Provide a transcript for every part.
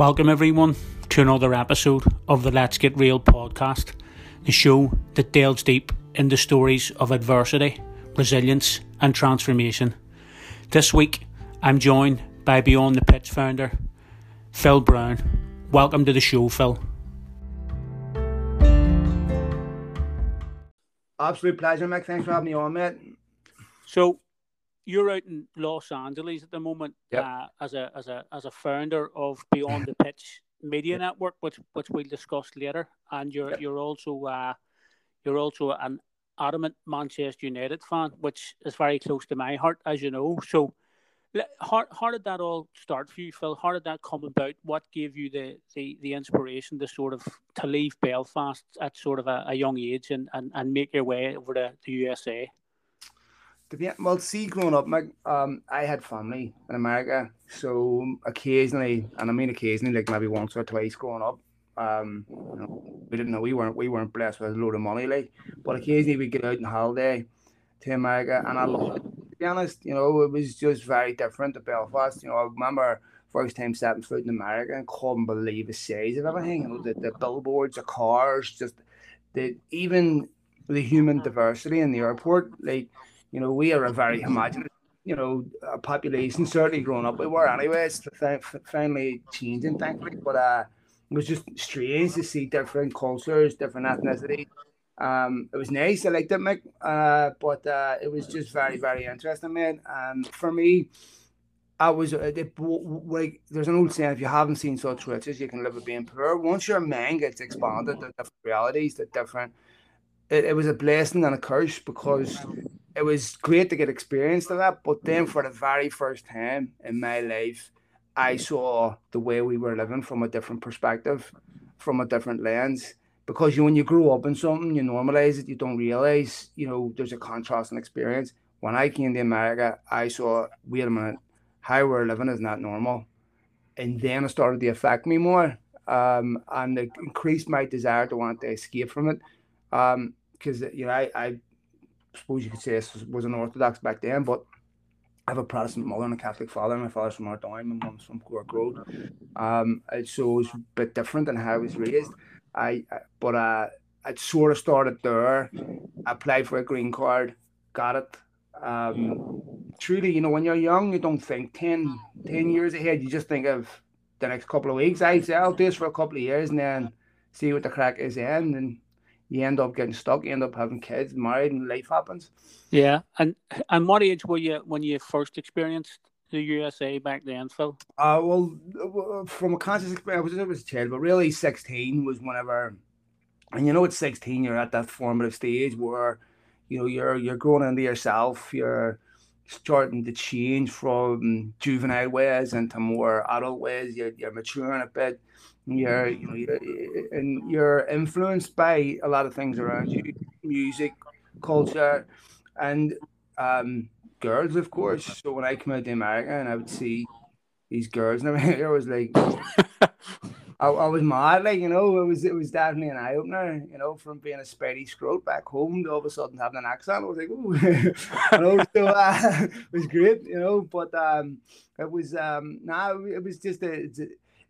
Welcome, everyone, to another episode of the Let's Get Real podcast, the show that delves deep into stories of adversity, resilience, and transformation. This week, I'm joined by Beyond the Pitch founder, Phil Brown. Welcome to the show, Phil. Absolute pleasure, Mick. Thanks for having me on, mate. So, you're out in Los Angeles at the moment Yep. uh, as a as a as a founder of Beyond the Pitch Media Network, which which we'll discuss later. And you're Yep. you're also uh, you're also an adamant Manchester United fan, which is very close to my heart, as you know. So, how how did that all start for you, Phil? How did that come about? What gave you the the, the inspiration to sort of to leave Belfast at sort of a, a young age and, and, and make your way over to the USA? Well, see, growing up, Mick, um, I had family in America, so occasionally, and I mean occasionally, like maybe once or twice growing up, um, you know, we didn't know we weren't we weren't blessed with a load of money, like, but occasionally we get out on holiday to America, and I loved it. To be honest, you know, it was just very different to Belfast. You know, I remember first time stepping foot in America and couldn't believe the size of everything. You know, the, the billboards, the cars, just the even the human diversity in the airport, like you know, we are a very homogenous, you know, uh, population. Certainly growing up, we were anyway. It's fi- finally changing, thankfully. But uh, it was just strange to see different cultures, different ethnicities. Um, it was nice. I liked it, Mick. Uh, but uh, it was just very, very interesting, man. And for me, I was uh, it, w- like there's an old saying: if you haven't seen such riches, you can live with being poor. Once your mind gets expanded to different realities, to different, it, it was a blessing and a curse because it was great to get experience to that. But then for the very first time in my life, I saw the way we were living from a different perspective, from a different lens. Because you, when you grow up in something, you normalize it. You don't realize, you know, there's a contrast in experience. When I came to America, I saw, wait a minute, how we're living is not normal. And then it started to affect me more. Um, and it increased my desire to want to escape from it. Um, because you know, I, I suppose you could say this was, an Orthodox back then, but I have a Protestant mother and a Catholic father. My father's from Ardoyne, my mum's from Cork Road. Um, so it was a bit different than how I was raised. I, I but uh, I sort of started there. I applied for a green card, got it. Um, truly, you know, when you're young, you don't think 10, 10 years ahead. You just think of the next couple of weeks. I say I'll do this for a couple of years and then see what the crack is then. And you end up getting stuck. You end up having kids, married, and life happens. Yeah, and and what age were you when you first experienced the USA back then, Phil? Uh, well, uh, from a conscious experience, I was a child, but really 16 was whenever, and you know, at 16, you're at that formative stage where, you know, you're you're growing into yourself, you're starting to change from juvenile ways into more adult ways. You're, you're maturing a bit. You're, you know, you're, and you're influenced by a lot of things around you, music, culture, and um, girls, of course. So when I came out to America and I would see these girls and I was like, I, I was mad, like you know, it was it was definitely an eye opener, you know, from being a Spidey scrote back home to all of a sudden having an accent. I was like, ooh, you know, so uh, it was great, you know. But um, it was um, nah, it was just a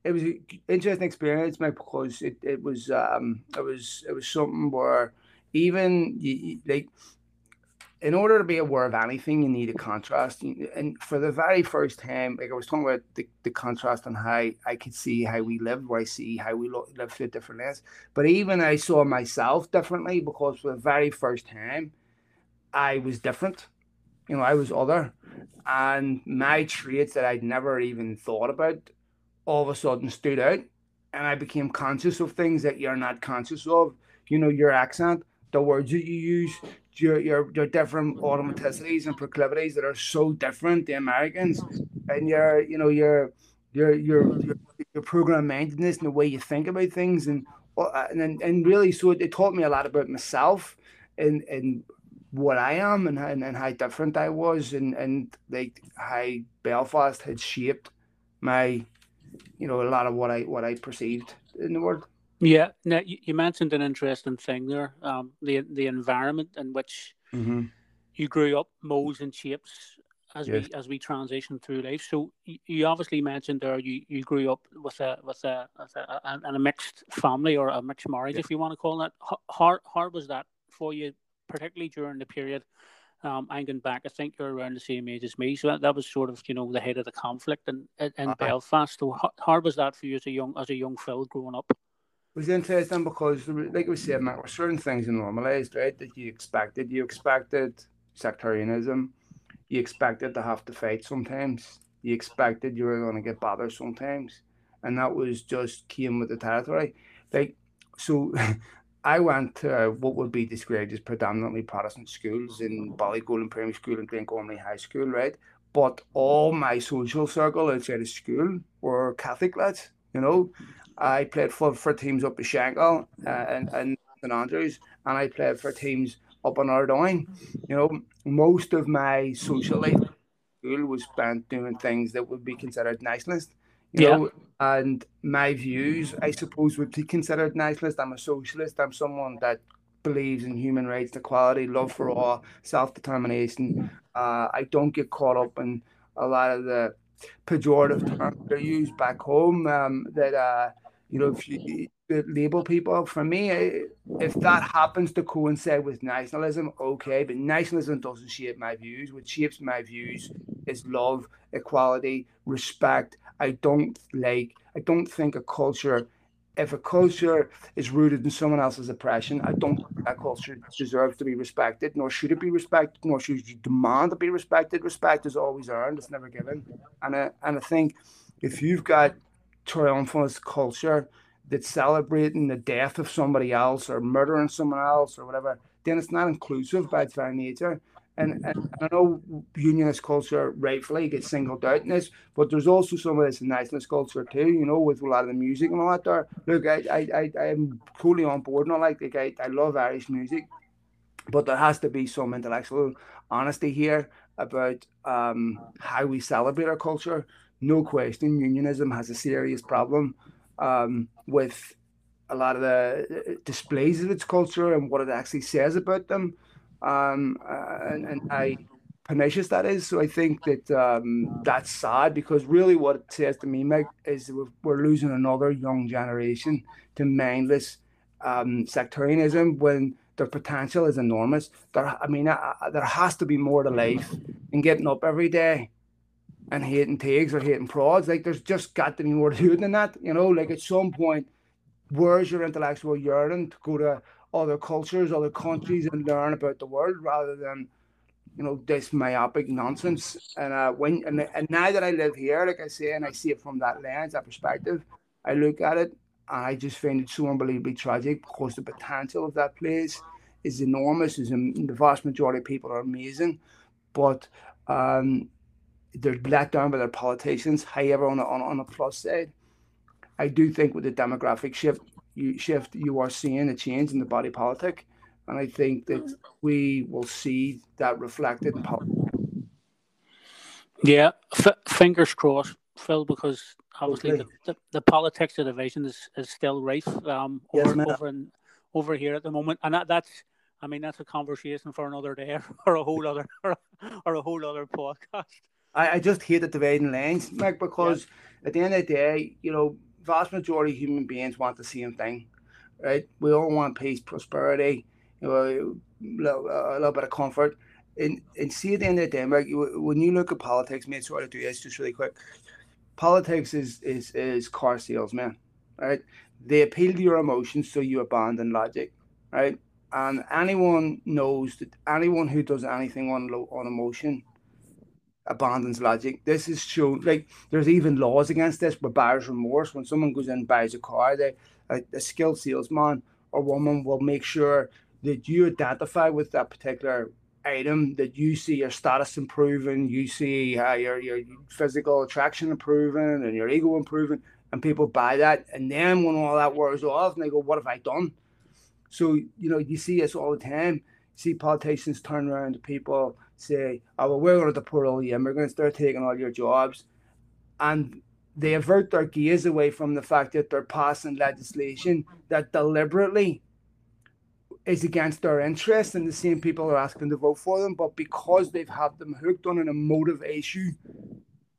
it was an interesting experience, mate, because it, it was um it was it was something where even you, you- like in order to be aware of anything, you need a contrast. And for the very first time, like I was talking about the, the contrast on how I could see how we lived, where I see how we lo- live through different lens. But even I saw myself differently because for the very first time, I was different. You know, I was other. And my traits that I'd never even thought about all of a sudden stood out. And I became conscious of things that you're not conscious of. You know, your accent, the words that you use, your your your different automaticities and proclivities that are so different the Americans, and your you know your your your your, your program mindedness and the way you think about things, and uh, and and, really, so it, it taught me a lot about myself and and what I am and and, and how different I was, and and like how Belfast had shaped my you know a lot of what I what I perceived in the world. Yeah, now you, mentioned an interesting thing there. Um, the the environment in which Mm-hmm. you grew up molds and shapes as yes. we as we transition through life. So you, obviously mentioned there you, you grew up with a with a, with a, a, a mixed family or a mixed marriage, if you want to call it. How hard was that for you, particularly during the period? Um, I'm back. I think you're around the same age as me, so that, that was sort of you know the head of the conflict in in, in uh, Belfast. So how hard was that for you as a young as a young Phil growing up? It was interesting because, like we said, Matt, certain things are normalized, right? That you expected. You expected sectarianism you expected to have to fight sometimes. You expected you were going to get bothered sometimes, and that was just came with the territory. Like so, I went to what would be described as predominantly Protestant schools in Ballygolan Primary School and Glengormley High School, right? But all my social circle outside of school were Catholic lads. You know, I played for, for teams up at Shankill uh, and, and St Andrews, and I played for teams up on Ardoyne. You know, most of my social life school was spent doing things that would be considered nationalist. You yeah. know, and my views, I suppose, would be considered nationalist. I'm a socialist. I'm someone that believes in human rights, equality, love for all, self determination. Uh, I don't get caught up in a lot of the pejorative terms that are used back home. Um, that uh, you know, if you label people. For me, if that happens to coincide with nationalism, okay, but nationalism doesn't shape my views. What shapes my views is love, equality, respect. I don't like, I don't think a culture, if a culture is rooted in someone else's oppression, I don't think that culture deserves to be respected, nor should it be respected, nor should you demand to be respected. Respect is always earned, it's never given. And I, and I think if you've got triumphalist culture, that's celebrating the death of somebody else or murdering someone else or whatever, then it's not inclusive by its very nature. And, and I know unionist culture rightfully gets singled out in this, but there's also some of this nationalist culture too, you know, with a lot of the music and all that there. Look, I I, I am totally on board and like like I, I love Irish music, but there has to be some intellectual honesty here about um, how we celebrate our culture. No question, unionism has a serious problem um, with a lot of the uh, displays of its culture and what it actually says about them, um, and, and how pernicious that is. So I think that um, that's sad because really what it says to me, Mike, is we're losing another young generation to mindless um, sectarianism when their potential is enormous. There, I mean, there has to be more to life than getting up every day and hating tags or hating prods. Like there's just got to be more to it than that. You know, like at some point, where's your intellectual yearning to go to other cultures, other countries, and learn about the world rather than you know this myopic nonsense. And uh, when and, and now that I live here, like I say, and I see it from that lens, that perspective, I look at it and I just find it so unbelievably tragic because the potential of that place is enormous. Is the vast majority of people are amazing, but um, they're let down by their politicians. However, on a, on, on a plus side, I do think with the demographic shift, you shift, you are seeing a change in the body politic, and I think that we will see that reflected in politics. Yeah, f- fingers crossed, Phil, because obviously okay. the, the, the, politics of division is, is still rife um, over, yes, over, in, over here at the moment, and that, that's I mean that's a conversation for another day or a whole other or a, or a whole other podcast. I, I just hate the dividing lines, Mike, because yeah. at the end of the day, you know, vast majority of human beings want the same thing, right? We all want peace, prosperity, you know, a little, a little bit of comfort. And, and see at the end of the day, Mike, when you look at politics, mate, sort of do this just really quick. Politics is is is car salesman, right? They appeal to your emotions, so you abandon logic, right? And anyone knows that anyone who does anything on on emotion abandons logic. This is shown like there's even laws against this with buyer's remorse. When someone goes in and buys a car, they a, a skilled salesman or woman will make sure that you identify with that particular item, that you see your status improving, you see uh, your your physical attraction improving and your ego improving, and people buy that. And then when all that wears off, and they go, "What have I done?" So you know you see this all the time. See politicians turn around to people say, oh, well, we're going to deport all the immigrants, they're taking all your jobs. And they avert their gaze away from the fact that they're passing legislation that deliberately is against their interests and the same people are asking to vote for them, but because they've had them hooked on an emotive issue,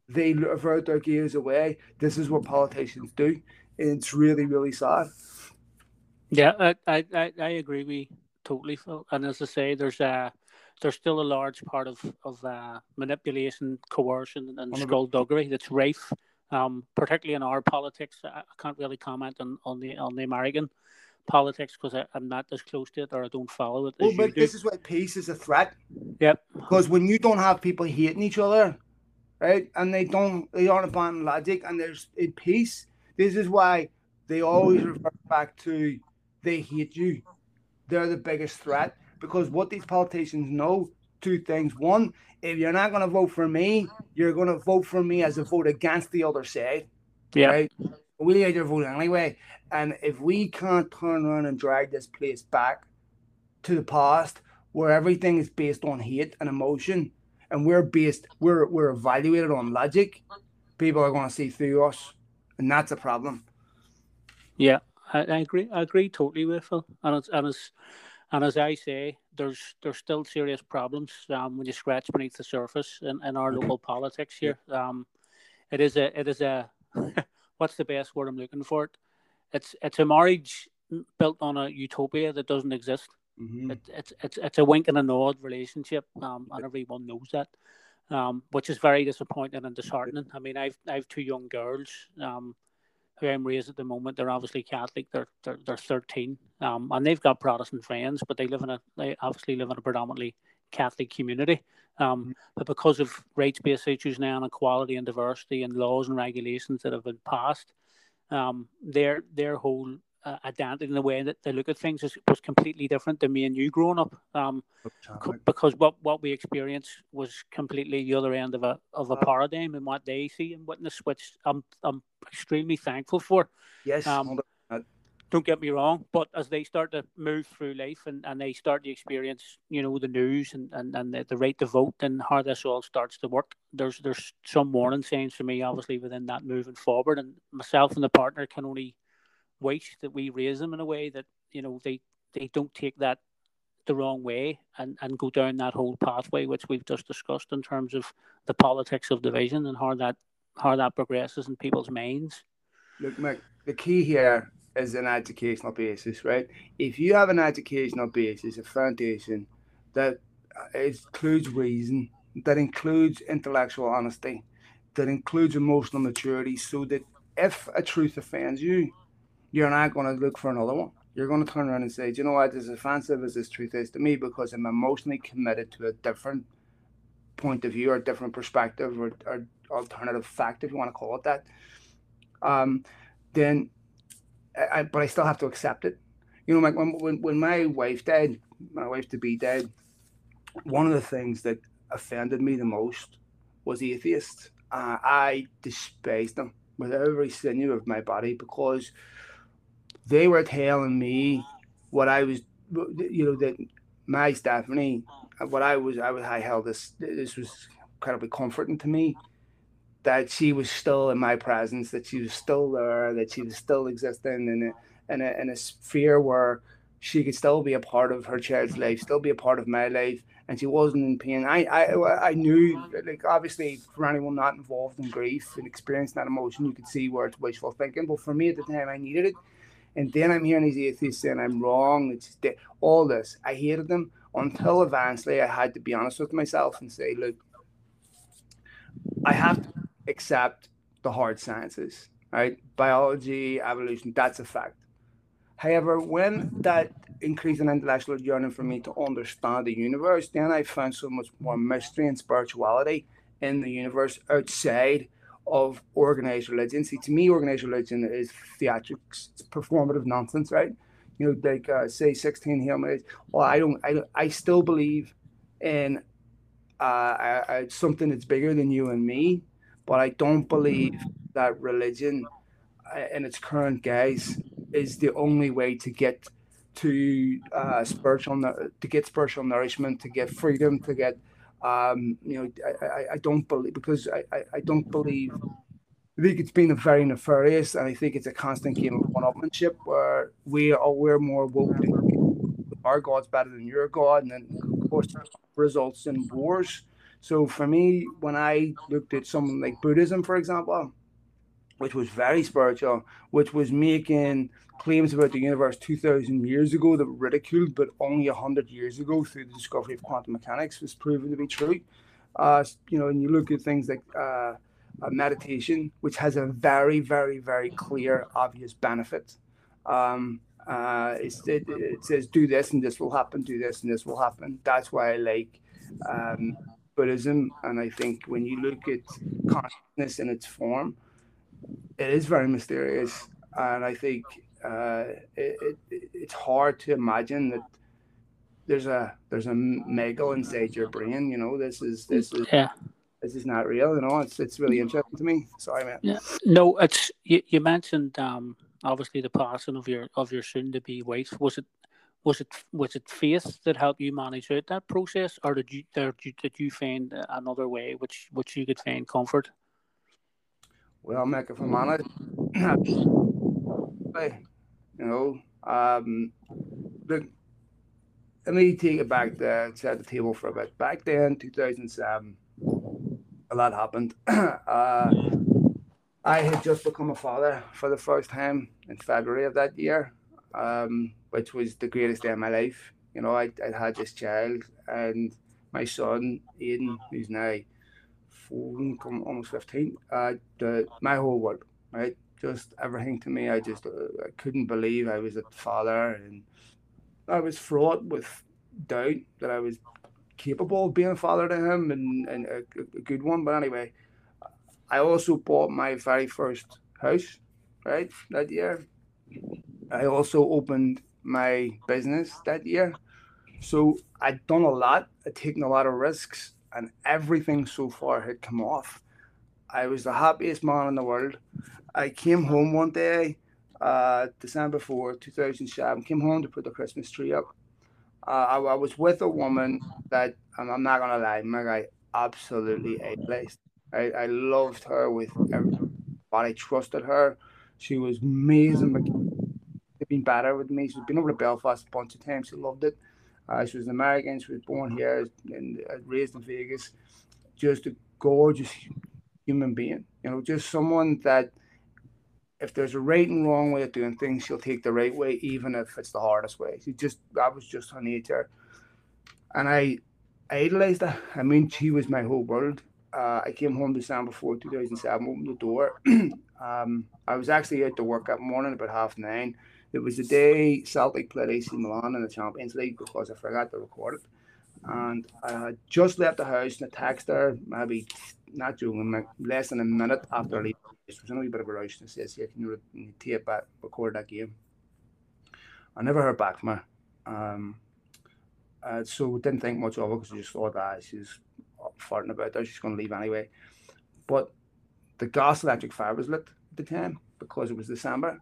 they avert their gaze away. This is what politicians do. And it's really, really sad. Yeah, I, I, I agree We totally, Phil. And as I say, there's a there's still a large part of of uh, manipulation, coercion, and skullduggery that's rife, um, particularly in our politics. I can't really comment on, on the on the American politics because I'm not as close to it or I don't follow it. Well, but this is why peace is a threat. Yep. Because when you don't have people hating each other, right, and they don't, they aren't upon logic, and there's in peace. This is why they always refer back to they hate you. They're the biggest threat because what these politicians know two things. One, if you're not going to vote for me, you're going to vote for me as a vote against the other side. Yeah. Right? We need your vote anyway. And if we can't turn around and drag this place back to the past where everything is based on hate and emotion and we're based, we're, we're evaluated on logic, people are going to see through us. And that's a problem. Yeah. I, I agree. I agree totally with Phil. And it's, and it's, and as I say, there's there's still serious problems um, when you scratch beneath the surface in, in our local politics here. Um, it is a it is a what's the best word I'm looking for? It it's it's a marriage built on a utopia that doesn't exist. Mm-hmm. It, it's it's it's a wink and a nod relationship, um, and everyone knows that, um, which is very disappointing and disheartening. I mean, I've I've two young girls, um, who I'm raised at the moment, they're obviously Catholic. They're they're, they're 13, um, and they've got Protestant friends, but they live in a they obviously live in a predominantly Catholic community. Um, mm-hmm. but because of race-based issues now, and equality and diversity, and laws and regulations that have been passed, um, their their whole uh, identity and the way that they look at things is, was completely different than me and you growing up. Um, because what, what we experienced was completely the other end of a of a paradigm and what they see and witness, which I'm I'm extremely thankful for. Yes. Um, don't get me wrong, but as they start to move through life and, and they start to experience, you know, the news and, and, and the, the right to vote and how this all starts to work, there's there's some warning signs for me, obviously, within that moving forward. And myself and the partner can only wish that we raise them in a way that you know they they don't take that the wrong way and and go down that whole pathway which we've just discussed in terms of the politics of division and how that how that progresses in people's minds. Look, Mick, the key here is an educational basis, right? If you have an educational basis, a foundation that includes reason, that includes intellectual honesty, that includes emotional maturity, so that if a truth offends you, you're not going to look for another one. You're going to turn around and say, Do you know what? As offensive as this truth is to me, because I'm emotionally committed to a different point of view or different perspective or, or alternative fact, if you want to call it that. Um, then, I, but I still have to accept it. You know, when, when, when my wife died, my wife to be dead, one of the things that offended me the most was atheists. Uh, I despised them with every sinew of my body because they were telling me what I was, you know, that my Stephanie, what I was, I was, I held this, this was incredibly comforting to me that she was still in my presence, that she was still there, that she was still existing in a, in a, in a sphere where she could still be a part of her child's life, still be a part of my life, and she wasn't in pain. I, I, I knew, like, obviously, for anyone not involved in grief and experiencing that emotion, you could see where it's wishful thinking. But for me at the time, I needed it and then I'm hearing these atheists saying I'm wrong. It's all this. I hated them until eventually I had to be honest with myself and say, look, I have to accept the hard sciences, right? Biology, evolution, that's a fact. However, when that increased in intellectual yearning for me to understand the universe, then I found so much more mystery and spirituality in the universe outside of organized religion. See, to me, organized religion is theatrics, it's performative nonsense, right? You know, like uh, say 16 Hail Marys. Well, I don't, I, I still believe in uh, I, I, something that's bigger than you and me, but I don't believe that religion uh, in its current guise is the only way to get to uh, spiritual to get spiritual nourishment, to get freedom, to get um, you know, I, I, I, don't believe because I, I, I, don't believe. I think it's been a very nefarious, and I think it's a constant game of one-upmanship where we are we're more woke than our God's better than your God, and then of course results in wars. So for me, when I looked at something like Buddhism, for example, which was very spiritual, which was making claims about the universe 2,000 years ago that were ridiculed, but only 100 years ago through the discovery of quantum mechanics was proven to be true. Uh, you know, and you look at things like uh, meditation, which has a very, very, very clear, obvious benefit. Um, uh, it, it, says do this and this will happen, do this and this will happen. That's why I like um, Buddhism. And I think when you look at consciousness in its form, it is very mysterious. And I think uh, it, it, it's hard to imagine that there's a there's a Meggle inside your brain. You know, this is this is yeah. This is not real, you know. It's it's really interesting to me. Sorry, man. Yeah, no, it's you. You mentioned um obviously the passing of your of your soon to be wife. Was it was it was it faith that helped you manage out that process, or did you did you, did you find another way which which you could find comfort? Well, Mick, if I'm honest, you know, um, let me take it back to set the table for a bit. Back then, 2007, a lot happened. uh, I had just become a father for the first time in February of that year, um, which was the greatest day of my life. You know, I, I had this child and my son, Aiden, who's now 14, almost 15, uh, the, my whole world, right? Just everything to me. I just uh, I couldn't believe I was a father and I was fraught with doubt that I was capable of being a father to him and, and a, a good one. But anyway, I also bought my very first house, right, that year. I also opened my business that year. So I'd done a lot, I'd taken a lot of risks, and everything so far had come off. I was the happiest man in the world. I came home one day, uh, December 4, 2007, came home to put the Christmas tree up. Uh, I, I, was with a woman that, I'm not going to lie, my guy absolutely idolized. I, I loved her with I trusted her. She was amazing. She'd been better with me. She's been over to Belfast a bunch of times. She loved it. Uh, she was an American. She was born here and uh, raised in Vegas. Just a gorgeous human being. You know, just someone that if there's a right and wrong way of doing things, she'll take the right way, even if it's the hardest way. She just that was just her nature, and I idolized her. I mean, she was my whole world uh, I came home December 4, 2007, opened the door. um, I was actually out to work that morning about half nine. It was the day Celtic played AC Milan in the Champions League because I forgot to record it. And I had just left the house and I texted her, maybe not joking, less than a minute after I leave. It was a wee bit of a rush and says, Yeah, can you, tape back, record that game? I never heard back from her. Um, uh, so didn't think much of it because I just thought that ah, she's farting about there. She's going to leave anyway. But the gas electric fire was lit at the time because it was December.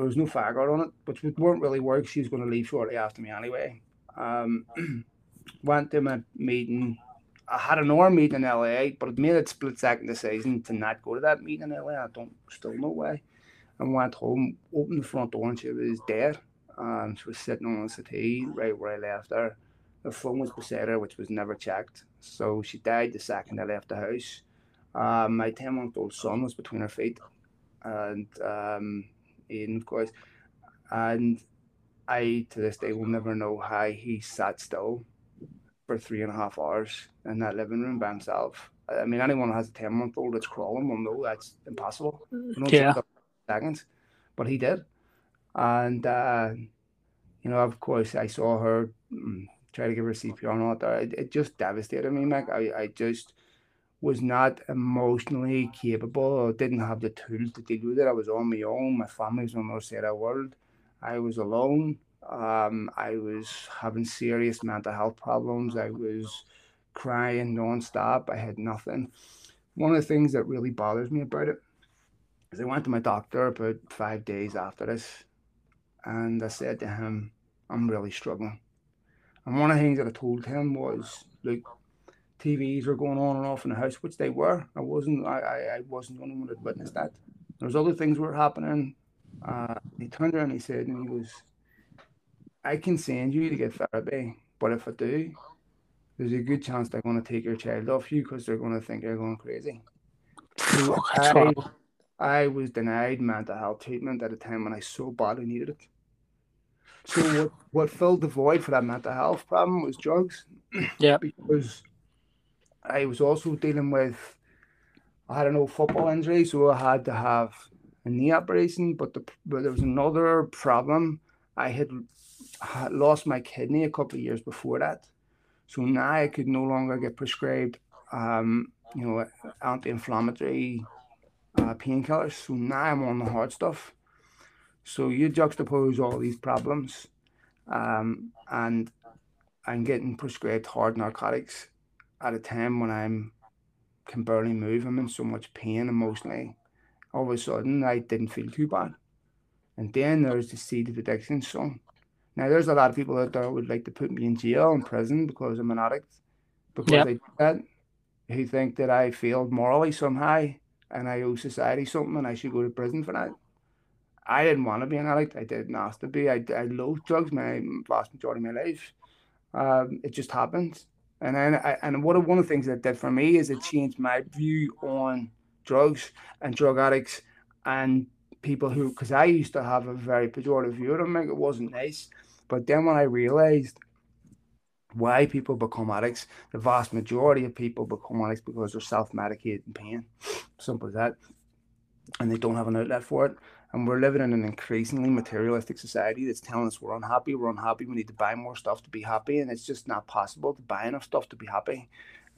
There was no guard on it, which weren't really work. She was going to leave shortly after me anyway. Um, went to my meeting. I had an hour meeting in LA, but it made it split second decision to not go to that meeting in LA. I don't still know why. And went home, opened the front door, and she was dead. And she was sitting on the settee right where I left her. The phone was beside her, which was never checked. So she died the second I left the house. Um, my 10 month old son was between her feet, and um, Aiden, of course. And I, to this day, will never know how he sat still for three and a half hours in that living room by himself. I mean, anyone who has a 10 month old that's crawling will know that's impossible. Yeah. Seconds, but he did. And, uh, you know, of course, I saw her mm, try to give her CPR and all that. It, it just devastated me, Like I, I just was not emotionally capable or didn't have the tools to deal with it. I was on my own. My family was on the other side of the world. I was alone. Um, I was having serious mental health problems. I was crying nonstop. I had nothing. One of the things that really bothers me about it is I went to my doctor about five days after this, and I said to him, I'm really struggling. And one of the things that I told him was like TVs were going on and off in the house, which they were. I wasn't I, I, I wasn't the only one that witnessed that. There was other things were happening. Uh, he turned around and he said, and he was I can send you to get therapy, but if I do, there's a good chance they're going to take your child off you because they're going to think you're going crazy. So I, I was denied mental health treatment at a time when I so badly needed it. So what, what filled the void for that mental health problem was drugs. Yeah. because I was also dealing with I had an old football injury, so I had to have a knee operation. But, the, but there was another problem. I had, had lost my kidney a couple of years before that, so now I could no longer get prescribed, um, you know, anti-inflammatory uh, painkillers. So now I'm on the hard stuff. So you juxtapose all these problems, um, and I'm getting prescribed hard narcotics at a time when I'm can barely move. I'm in so much pain emotionally. All of a sudden, I didn't feel too bad. And then there's the seed of addiction song. Now, there's a lot of people out there who would like to put me in jail and prison because I'm an addict, because yep. I did that, who think that I failed morally somehow and I owe society something and I should go to prison for that. I didn't want to be an addict. I didn't ask to be. I, I love drugs my vast majority of my life. Um, it just happened. And then, I, and what one of the things that did for me is it changed my view on drugs and drug addicts and people who, because I used to have a very pejorative view of them, like it wasn't nice. But then when I realized why people become addicts, the vast majority of people become addicts because they're self-medicating pain, simple as that, and they don't have an outlet for it. And we're living in an increasingly materialistic society that's telling us we're unhappy, we're unhappy, we need to buy more stuff to be happy. And it's just not possible to buy enough stuff to be happy.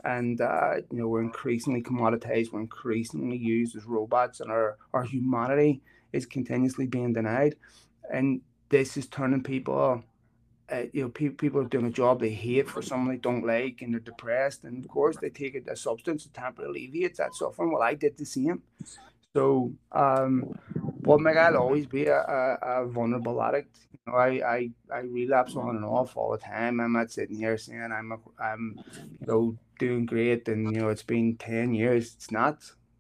And, uh, you know, we're increasingly commoditized, we're increasingly used as robots, and our, our humanity is continuously being denied. And this is turning people uh, you know, people people are doing a job they hate for someone they don't like, and they're depressed, and of course they take a, a substance to temporarily alleviate that suffering. Well, I did the same. So, um, but like I'll always be a, a, a, vulnerable addict. You know, I, I I relapse on and off all the time. I'm not sitting here saying I'm a, I'm you know doing great, and you know it's been ten years. It's not.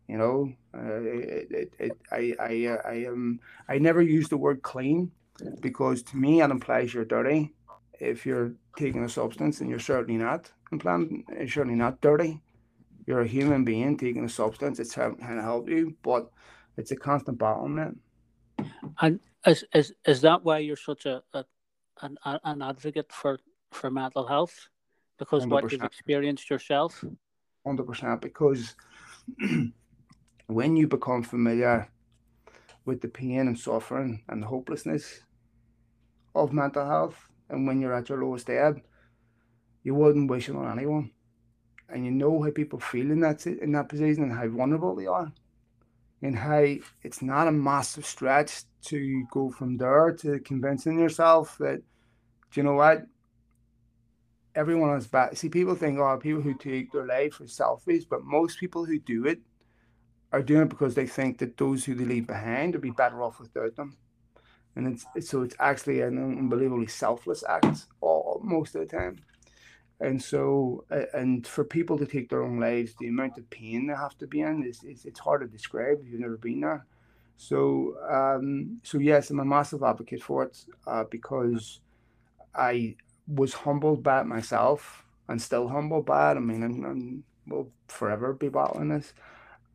You know, uh, it, it, it, I I uh, I um I never use the word clean because to me it implies you're dirty. If you're taking a substance, and you're certainly not implying, you're certainly not dirty you're a human being taking a substance. It's trying to help you, but it's a constant battle, man. And is is is that why you're such a, a an an advocate for for mental health? Because 100%. what you've experienced yourself. Hundred percent. Because when you become familiar with the pain and suffering and the hopelessness of mental health, and when you're at your lowest ebb, you wouldn't wish it on anyone and you know how people feel in that in that position and how vulnerable they are, and how it's not a massive stretch to go from there to convincing yourself that, do you know what, everyone is bad. See, people think, oh, people who take their life are selfish, but most people who do it are doing it because they think that those who they leave behind would be better off without them. And it's so it's actually an unbelievably selfless act all, most of the time. And so, and for people to take their own lives, the amount of pain they have to be in is, is it's hard to describe if you've never been there. So, um, so yes, I'm a massive advocate for it uh, because I was humbled by it myself and still humbled by it. I mean, I'm, I'm will forever be battling this,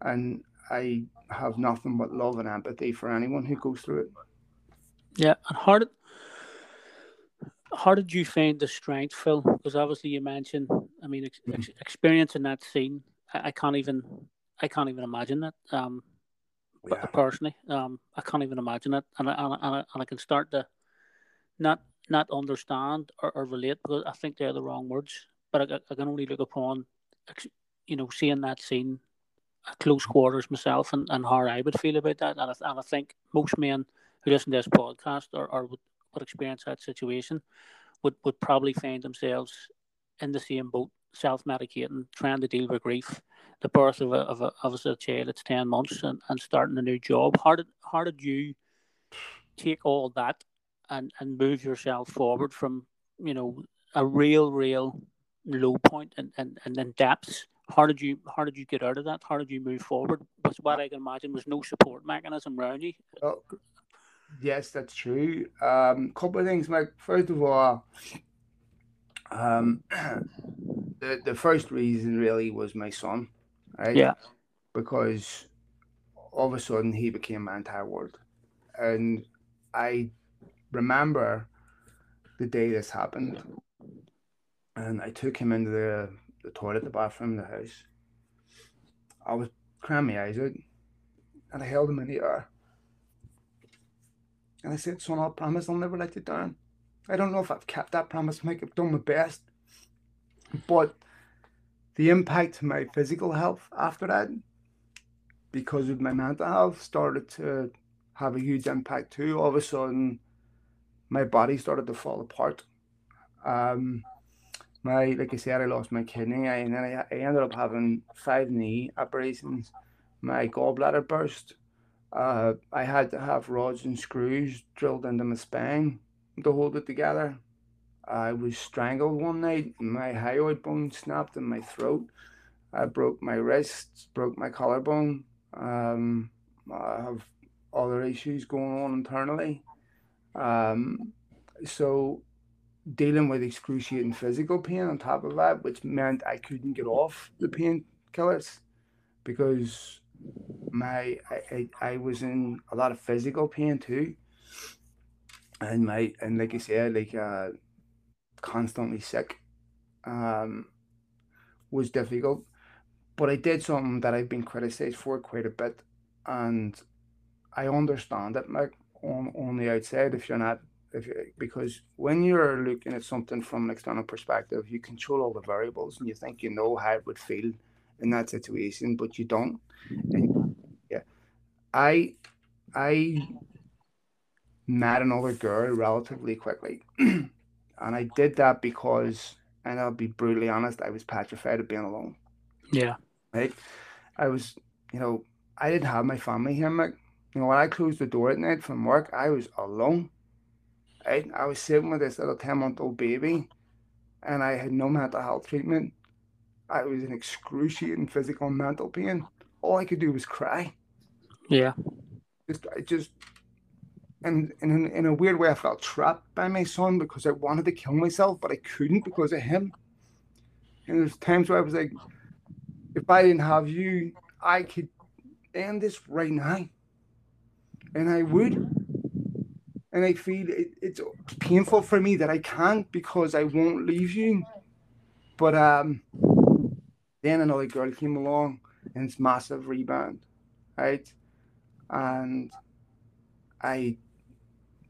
and I have nothing but love and empathy for anyone who goes through it. Yeah, and hard how did you find the strength, Phil? Because obviously you mentioned, I mean, ex- mm. experiencing that scene. I, I, can't even, I can't even imagine that. Um, yeah. personally, um, I can't even imagine it, and I, and I, and I can start to not not understand or, or relate because I think they're the wrong words. But I, I can only look upon, you know, seeing that scene at close quarters myself and, and how I would feel about that. And I, and I think most men who listen to this podcast or, or would experience that situation would, would probably find themselves in the same boat, self medicating, trying to deal with grief, the birth of a, of a, of a child that's 10 months and, and starting a new job. How did, how did you take all that and, and move yourself forward from, you know, a real, real low point and, and, and then depths? How did you how did you get out of that? How did you move forward? Was what I can imagine was no support mechanism around you. Well, Yes, that's true. Um, couple of things, Mike. First of all, um, the the first reason really was my son, right? Yeah. Because all of a sudden he became my entire world, and I remember the day this happened, and I took him into the the toilet, the bathroom, the house. I was crying my eyes out, and I held him in the air. And I said, son, I promise I'll never let you down. I don't know if I've kept that promise, Mike. I've done my best. But the impact to my physical health after that, because of my mental health, started to have a huge impact too. All of a sudden, my body started to fall apart. Um, my like I said, I lost my kidney, and then I, I ended up having five knee operations. My gallbladder burst. Uh, I had to have rods and screws drilled into my spine to hold it together. I was strangled one night. My hyoid bone snapped in my throat. I broke my wrists, broke my collarbone. Um, I have other issues going on internally. Um, so dealing with excruciating physical pain on top of that, which meant I couldn't get off the painkillers because my I, I, I was in a lot of physical pain too. And my and like I said, like uh constantly sick um was difficult. But I did something that I've been criticized for quite a bit and I understand it like on on the outside if you're not if you, because when you're looking at something from an external perspective, you control all the variables and you think you know how it would feel in that situation, but you don't. And I I met another girl relatively quickly, and I did that because, and I'll be brutally honest, I was petrified of being alone. Yeah, right. I was, you know, I didn't have my family here, Mick. You know, when I closed the door at night from work, I was alone. Right? I was sitting with this little 10 month old baby and I had no mental health treatment. I was in excruciating physical and mental pain. All I could do was cry. Yeah. Just, I just, and, and in, in a weird way, I felt trapped by my son because I wanted to kill myself, but I couldn't because of him. And there's times where I was like, if I didn't have you, I could end this right now. And I would and I feel it, it's painful for me that I can't because I won't leave you. But um, then another girl came along and it's massive rebound, right? And I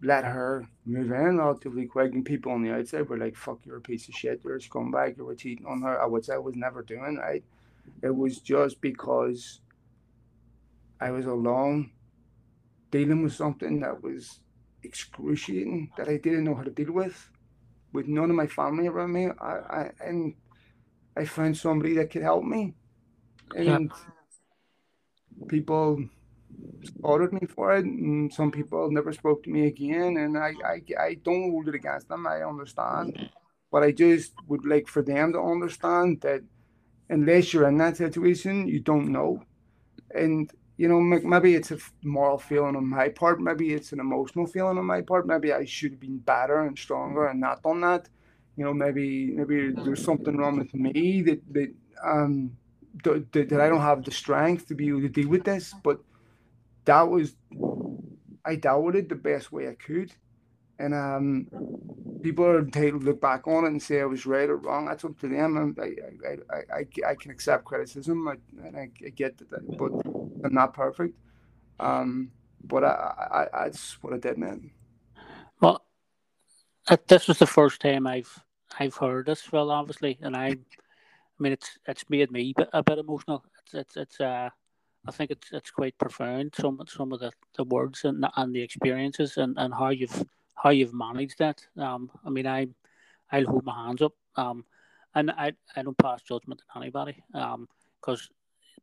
let her move in relatively quick, and people on the outside were like, "Fuck, you're a piece of shit. You're a scumbag. You were cheating on her." Which I was never doing, right? It was just because I was alone, dealing with something that was excruciating that I didn't know how to deal with, with none of my family around me. I, I and I found somebody that could help me, and people ordered me for it, and some people never spoke to me again. And I, I, I don't hold it against them. I understand, but I just would like for them to understand that unless you're in that situation, you don't know, and you know, maybe it's a moral feeling on my part. Maybe it's an emotional feeling on my part. Maybe I should have been better and stronger and not done that. You know, maybe maybe there's something wrong with me that that um that, that I don't have the strength to be able to deal with this. But that was I dealt with it the best way I could, and um people are entitled to look back on it and say I was right or wrong. That's up to them. I I, I, I, I can accept criticism. I, I, I get that, but I'm not perfect. Um, but I, I, that's what I did, man. Well, this was the first time I've I've heard this, Phil, obviously, and I, I mean, it's it's made me a bit emotional. It's it's it's uh, I think it's it's quite profound. Some some of the, the words and and the experiences and, and how you've how you've managed that. Um, I mean, I I'll hold my hands up. Um, and I I don't pass judgment on anybody. Um, because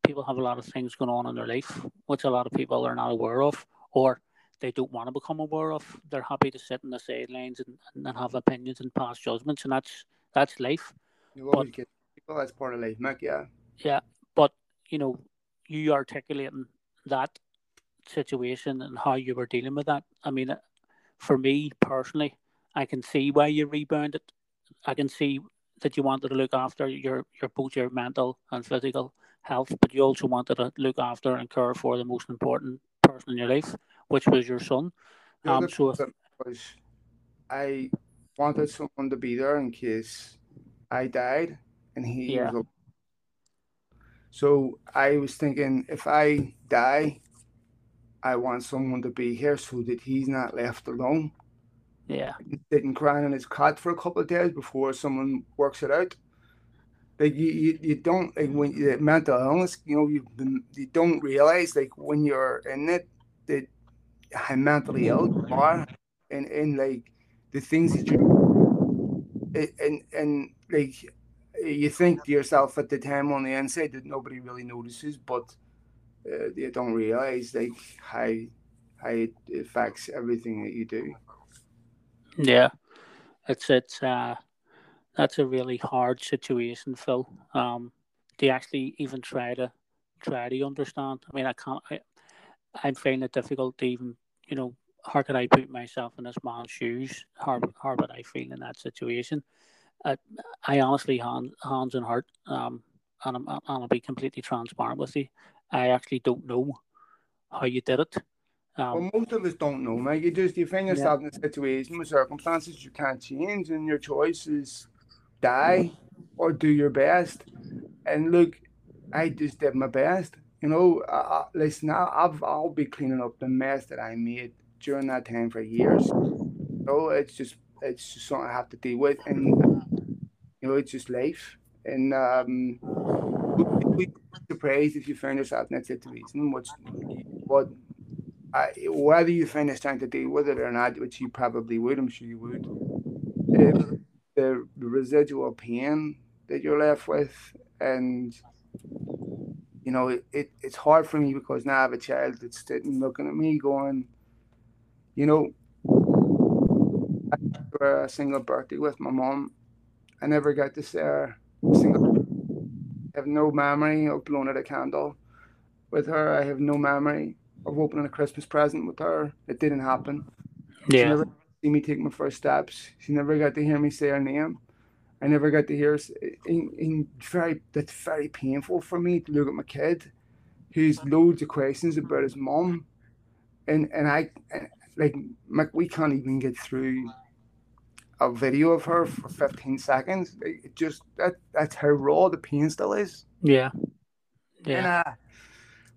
people have a lot of things going on in their life, which a lot of people are not aware of, or they don't want to become aware of. They're happy to sit in the sidelines and, and have opinions and pass judgments, and that's that's life. You always but, get people. That's part of life, Mick. Yeah. Yeah, but you know, you articulating that situation and how you were dealing with that. I mean, for me personally, I can see why you rebounded. I can see that you wanted to look after your, your both your mental and physical health, but you also wanted to look after and care for the most important person in your life, which was your son. Um, so if, was I wanted someone to be there in case I died, and he yeah. was. So I was thinking, if I die, I want someone to be here so that he's not left alone. Yeah. Sitting crying on his cot for a couple of days before someone works it out. Like you, you, you don't like when you mental illness, you know, you you don't realize like when you're in it that how mentally ill you are and, and like the things that you and and like you think to yourself at the time on the inside that nobody really notices, but uh, you don't realize like how how it affects everything that you do. Yeah, it's it's uh, that's a really hard situation, Phil. Um, do you actually even try to try to understand? I mean, I can't. I, I'm finding it difficult to even, you know, how could I put myself in this man's shoes? How how would I feel in that situation? I, I honestly, hand, hands and heart, um, and, I'm, and I'll be completely transparent with you. I actually don't know how you did it. Um, well, most of us don't know, man. You just you find yourself yeah. in a situation with circumstances you can't change, and your choice is die or do your best. And look, I just did my best. You know, uh, listen, I've I'll be cleaning up the mess that I made during that time for years. So it's just it's just something I have to deal with, and know, it's just life. And um, we, surprised if you find yourself in that situation, which what I, whether you find to deal with it or not, which you probably would, I'm sure you would, the, the residual pain that you're left with, and you know, it, it, it's hard for me because now I have a child that's sitting looking at me going, you know, a single birthday with my mom. I never got to see her single. I have no memory of blowing out a candle with her. I have no memory of opening a Christmas present with her. It didn't happen. Yeah. She never see me take my first steps. She never got to hear me say her name. I never got to hear. In, in very, that's very painful for me to look at my kid, who's uh-huh. loads of questions about his mom, and and I, like, we can't even get through a video of her for 15 seconds. It just that that's how raw the pain still is. Yeah. Yeah. And uh,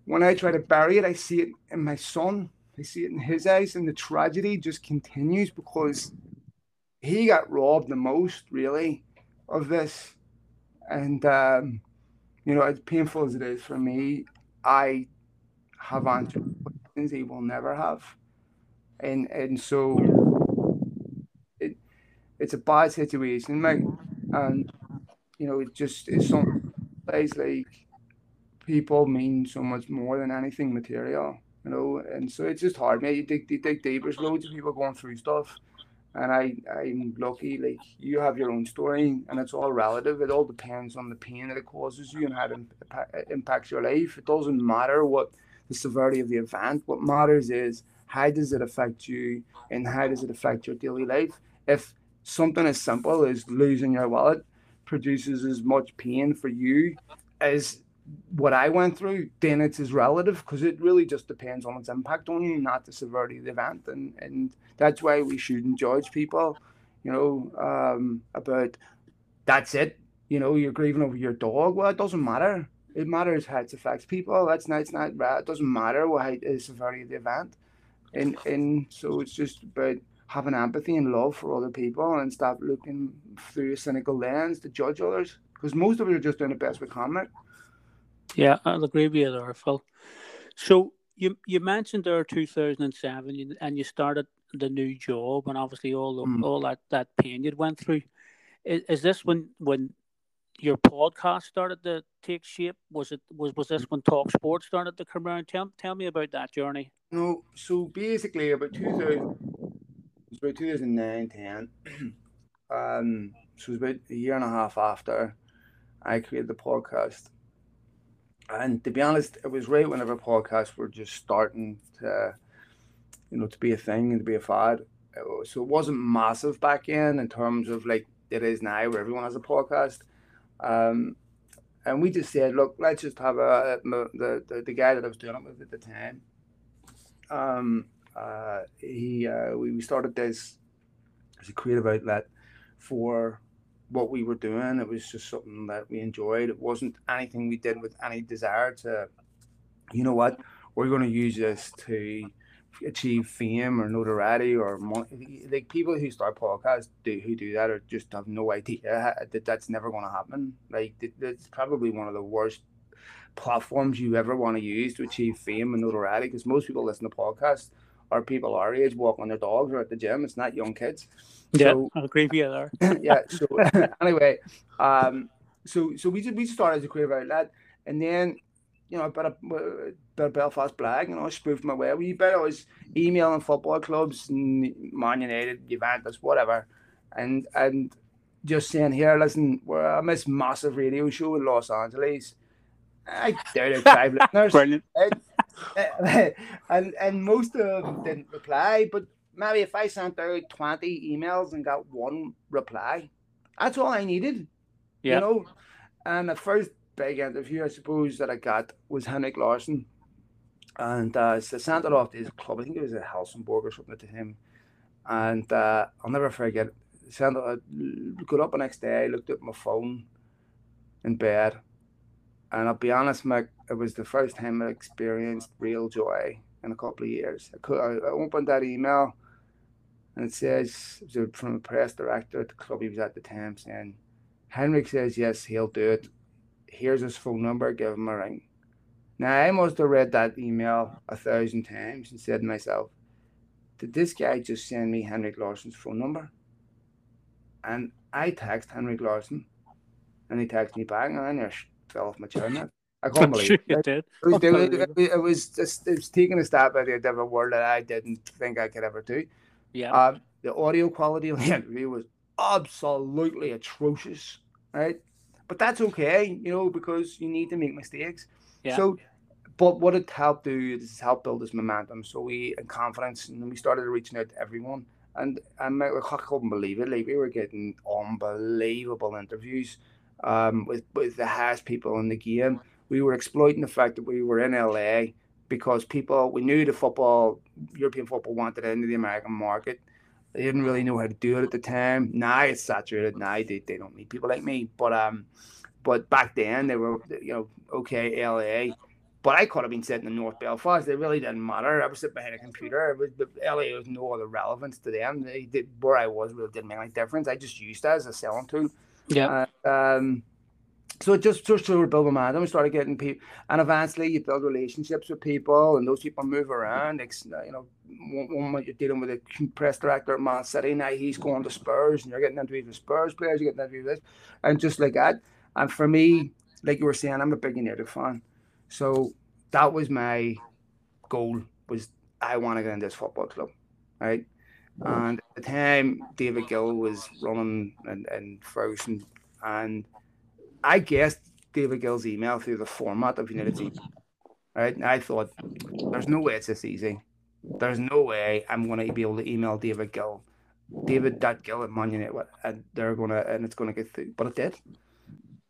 when I try to bury it, I see it in my son. I see it in his eyes, and the tragedy just continues because he got robbed the most, really, of this. And um, you know, as painful as it is for me, I have answered questions he will never have, and and so it's a bad situation, mate. And you know, it just is some place like people mean so much more than anything material, you know. And so it's just hard, mate. You dig, you dig deep. There's loads of people going through stuff, and I, I'm lucky. Like you have your own story, and it's all relative. It all depends on the pain that it causes you and how it impacts your life. It doesn't matter what the severity of the event. What matters is how does it affect you, and how does it affect your daily life. If something as simple as losing your wallet produces as much pain for you as what I went through, then it's as relative because it really just depends on its impact on you, not the severity of the event. And and that's why we shouldn't judge people, you know, um, about that's it. You know, you're grieving over your dog. Well, it doesn't matter. It matters how it affects people. That's not. It's not. It doesn't matter what the severity of the event. And and so it's just about having empathy and love for other people and stop looking through a cynical lens to judge others because most of us are just doing the best we can. Mate. Yeah, I'll agree with you there, Phil. So you you mentioned there 2007 and you started the new job and obviously all the, mm. all that that pain you went through. Is, is this when when your podcast started to take shape? Was it was was this when Talk Sport started to come around? Tell tell me about that journey. No, so basically about 2000, it's about 2009, 10. um, so it was about a year and a half after I created the podcast And to be honest, it was right whenever podcasts were just starting to, you know, to be a thing and to be a fad. So it wasn't massive back then in terms of like it is now, where everyone has a podcast. Um, and we just said, look, let's just have a, the, the the guy that I was doing it with at the time. Um, uh, he uh, we, we started this as a creative outlet for what we were doing. It was just something that we enjoyed. It wasn't anything we did with any desire to, you know what, we're going to use this to achieve fame or notoriety or money. Like people who start podcasts do who do that or just have no idea that that's never going to happen. Like it's probably one of the worst platforms you ever want to use to achieve fame and notoriety because most people listen to podcasts are people our age walking their dogs or at the gym. It's not young kids. Yeah, so, I agree with you there. yeah. So anyway, um, so so we we started as a creative outlet, and then you know a bit of, a bit of Belfast Blag, you know, spoofed my way We bit. I was emailing football clubs, Man United, Juventus, whatever, and and just saying here, listen, we're on this massive radio show in Los Angeles. I doubted five listeners. Brilliant. and and most of them didn't reply, but maybe if I sent out 20 emails and got one reply, that's all I needed. Yeah. You know? And the first big interview, I suppose, that I got was Henrik Larsson. And uh, so I sent it off to his club. I think it was a Helsingborg or something to him. And uh, I'll never forget. Sent it, got up the next day, I looked at my phone in bed. And I'll be honest, Mick, it was the first time I experienced real joy in a couple of years. I, could, I opened that email and it says it from a press director at the club he was at the time saying, Henrik says yes, he'll do it. Here's his phone number, give him a ring. Now I must have read that email a thousand times and said to myself, Did this guy just send me Henrik Larsson's phone number? And I text Henrik Larsson and he texted me back and I fell off my chair. Now. I can't believe it. it. Did. It, was, it, it, was just it was taking a step at a different world that I didn't think I could ever do. Yeah. Uh, the audio quality of the interview was absolutely atrocious, right? But that's okay, you know, because you need to make mistakes. Yeah. So, but what it helped do is help build this momentum. So we and confidence, and we started reaching out to everyone. And and I couldn't believe it. Like we were getting unbelievable interviews um, with with the highest people in the game. We were exploiting the fact that we were in LA because people we knew the football European football wanted into the American market. They didn't really know how to do it at the time. Now it's saturated. Now they, they don't need people like me. But um, but back then they were you know okay LA. But I could have been sitting in North Belfast. It really didn't matter. I was sitting behind a computer. It was, the LA was no other relevance to them. They where I was really didn't make any difference. I just used that as a selling tool. Yeah. Uh, um, so just just to build momentum. We started getting people, and eventually you build relationships with people, and those people move around. It's, you know, one, one you're dealing with a press director at Man City, now he's going to Spurs, and you're getting interviews with Spurs players, you're getting interviews with this, and just like that. And for me, like you were saying, I'm a big United fan, so that was my goal. Was I want to get in this football club, right? And at the time, David Gill was running and, and Ferguson, and I guessed David Gill's email through the format of Unity. email. Right. And I thought, there's no way it's this easy. There's no way I'm going to be able to email David Gill, David that Gill at Man United, and they're going to, and it's going to get through. But it did.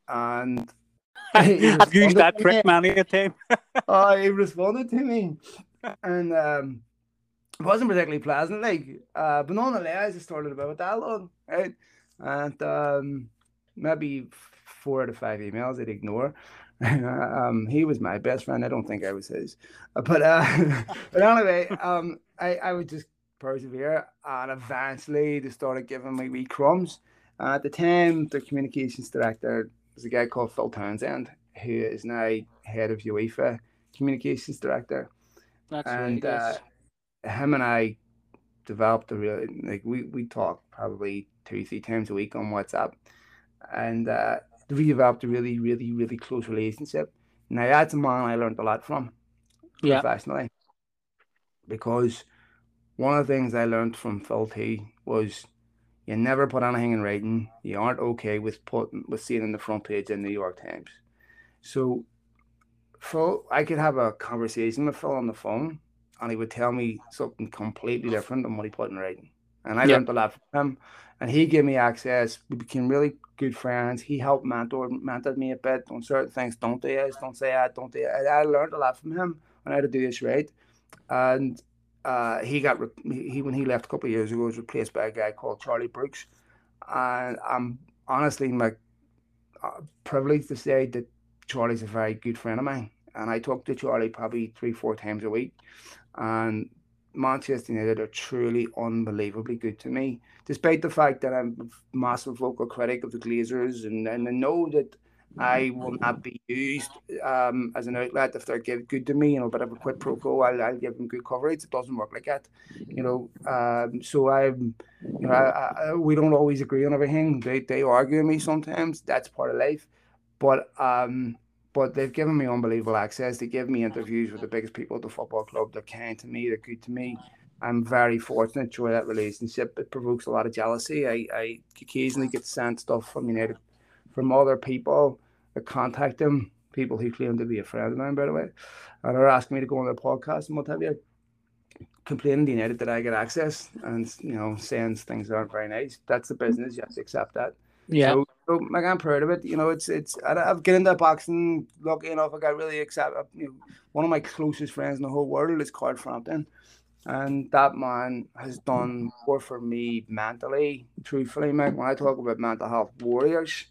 And I've used that trick many a time. oh, he responded to me. And um, it wasn't particularly pleasant, like, uh, but nonetheless, I started about a dialogue, right? And um, maybe four out of five emails I'd ignore. um, he was my best friend. I don't think I was his, uh, but uh, but anyway, um, I I would just persevere, and eventually they started giving me wee crumbs. Uh, at the time, the communications director was a guy called Phil Townsend, who is now head of UEFA communications director. That's and uh, him and I developed a really like we we talk probably two three times a week on WhatsApp, and uh, we developed a really, really, really close relationship. Now that's a man I learned a lot from yeah. professionally. Because one of the things I learned from Phil T was you never put anything in writing. You aren't okay with putting with seeing in the front page in the New York Times. So Phil, I could have a conversation with Phil on the phone, and he would tell me something completely different than what he put in writing. And I learned a lot from him, and he gave me access. We became really good friends. He helped mentor mentored me a bit on certain things. Don't do this, don't say that, don't do that. I learned a lot from him on how to do this right. And uh, he got he when he left a couple of years ago was replaced by a guy called Charlie Brooks, and I'm honestly my uh, privileged to say that Charlie's a very good friend of mine, and I talk to Charlie probably three four times a week, and Manchester United are truly unbelievably good to me, despite the fact that I'm a massive vocal critic of the Glazers, and, and I know that I will not be used um, as an outlet if they're give, good to me. You know, but if a pro quo, I'll, I'll give them good coverage. It doesn't work like that, you know. Um, so I'm, you know, I, I, we don't always agree on everything. They they argue with me sometimes. That's part of life, but um, but they've given me unbelievable access. They give me interviews with the biggest people at the football club. They're kind to me. They're good to me. I'm very fortunate through that relationship. It provokes a lot of jealousy. I, I occasionally get sent stuff from United from other people that contact them, people who claim to be a friend of mine, by the way, and are asking me to go on their podcast and what have you. Complaining to United that I get access and you know saying things that aren't very nice. That's the business. You have to accept that. Yeah. So, so like, I'm proud of it. You know, it's it's I've get into boxing. Lucky enough, I got really accepted. You know, one of my closest friends in the whole world is Carl Frampton, and that man has done more for me mentally. Truthfully, Mike, when I talk about mental health warriors,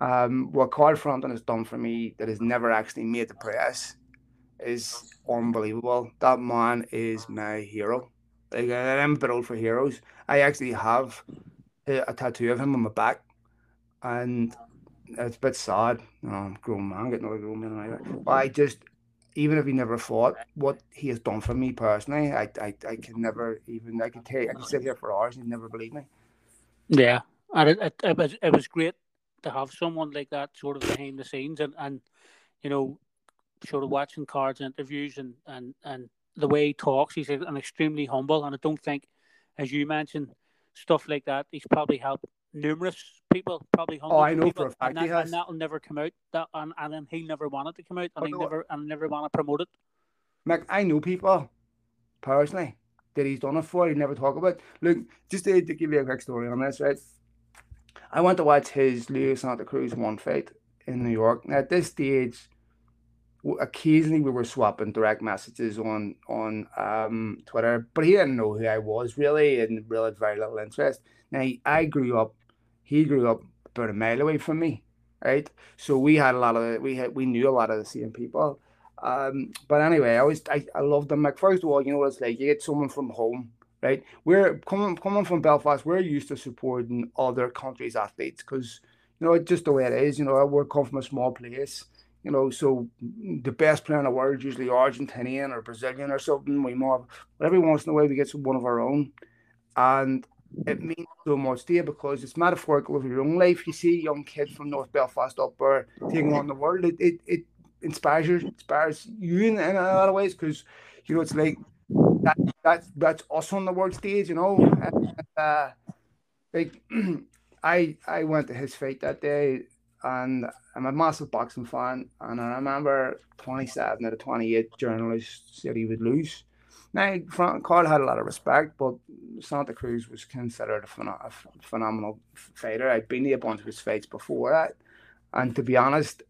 um, what Carl Frampton has done for me that has never actually made the press is unbelievable. That man is my hero. Like I'm a bit old for heroes. I actually have a tattoo of him on my back and it's a bit sad. Oh, you know, I'm grown man, getting another grown man. But I mm. just, even if he never fought, what he has done for me personally, I, I, I can never even. I could tell. I could sit here for hours and never believe me. Yeah, and it, it, it was it was great to have someone like that sort of behind the scenes and and you know, sort of watching Carl's interviews and and and the way he talks, he's an extremely humble, and I don't think, as you mentioned, stuff like that, he's probably helped numerous people, probably hundreds. Oh, I know people, for a fact and, he that, has. and that'll never come out. That and, and then he never wanted to come out, and oh, he no. never and never want to promote it. Mick, I know people personally that he's done it for. He never talk about. Look, just to, to give you a quick story on this, right? I went to watch his Leo Santa Cruz one fight in New York. Now at this stage, occasionally we were swapping direct messages on on um, Twitter, but he didn't know who I was really, and really had very little interest. Now I grew up he grew up about a mile away from me, right? So we had a lot of we had we knew a lot of the same people. Um, but anyway, I was I, I loved them. Like first of all, you know what it's like. You get someone from home, right? We're coming coming from Belfast. We're used to supporting other countries' athletes because you know it's just the way it is. You know, we come from a small place. You know, so the best player in the world is usually Argentinian or Brazilian or something. We more, but every once in a while we get one of our own, and it means so much to you because it's metaphorical of your own life. You see young kids from North Belfast up there taking on the world. It it, it inspires you, inspires you in, in a lot of ways because you know it's like that that's that's us on the world stage. You know, and, uh, like I I went to his fight that day. And I'm a massive boxing fan, and I remember 27 out of 28 journalists said he would lose now, Carl had a lot of respect, but Santa Cruz was considered a, a phenomenal fighter. I'd been to a bunch of his fights before that, and to be honest,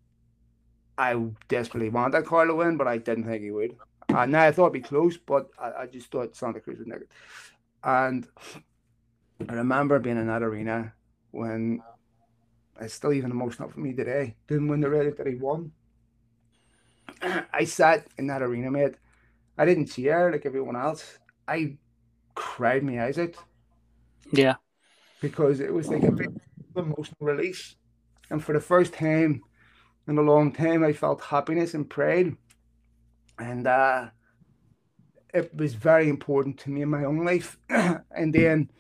I desperately wanted Carl to win, but I didn't think he would. And now I thought it'd be close, but I, I just thought Santa Cruz would it. And I remember being in that arena when it's still even emotional for me today. Didn't win the race that he won. I sat in that arena, mate I didn't cheer like everyone else. I cried my eyes out. Yeah. Because it was like a big emotional release. And for the first time in a long time, I felt happiness and pride. And uh, it was very important to me in my own life. and then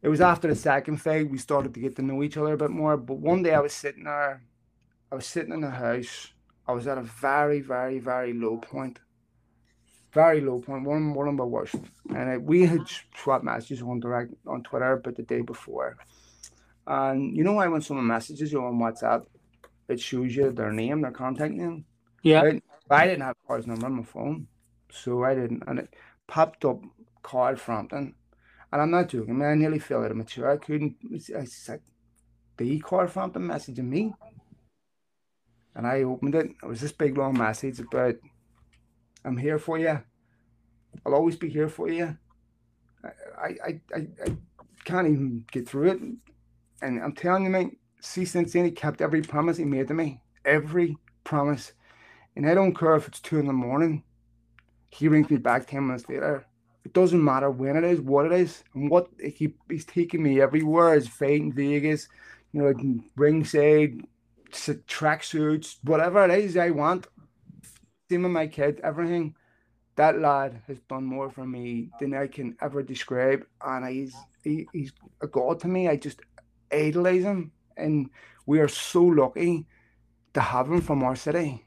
it was after the second fight, we started to get to know each other a bit more. But one day I was sitting there, I was sitting in the house. I was at a very, very, very low point very low point, one one of my worst. And uh, we had swapped messages on direct on Twitter, but the day before. And you know why when someone messages you on WhatsApp, it shows you their name, their contact name. Yeah. Right? I didn't have Carl's number on my phone, so I didn't, and it popped up Carl Frampton, and I'm not joking, man. I nearly fell out of my chair. I couldn't. I said, "The Carl Frampton messaging me," and I opened it. It was this big long message about, "I'm here for you. I'll always be here for you." I I I, I can't even get through it, and I'm telling you, mate. Then he kept every promise he made to me. Every promise and I don't care if it's two in the morning. He rings me back 10 minutes later. It doesn't matter when it is, what it is, and what he, he's taking me everywhere. It's fighting Vegas, you know, ringside, tracksuits, whatever it is I want. Same with my kid, everything. That lad has done more for me than I can ever describe, and he's he, he's a god to me. I just idolize him, and we are so lucky to have him from our city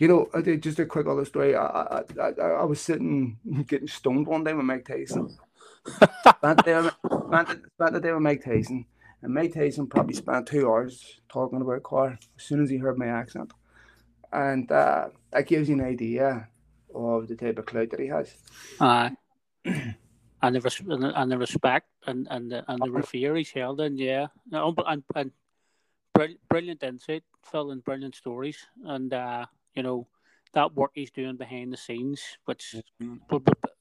you know, just a quick other story. I, I, I, I was sitting getting stoned one day with Mike Tyson. spent, there, spent, spent the day with Mike Tyson, and Mike Tyson probably spent two hours talking about Carl as soon as he heard my accent, and uh, that gives you an idea of the type of clout that he has. Aye. and the res- and the respect and and the, and the reverie he's held in, yeah, and and brilliant insight, Phil, and brilliant stories, and uh, you know, that work he's doing behind the scenes, which mm-hmm.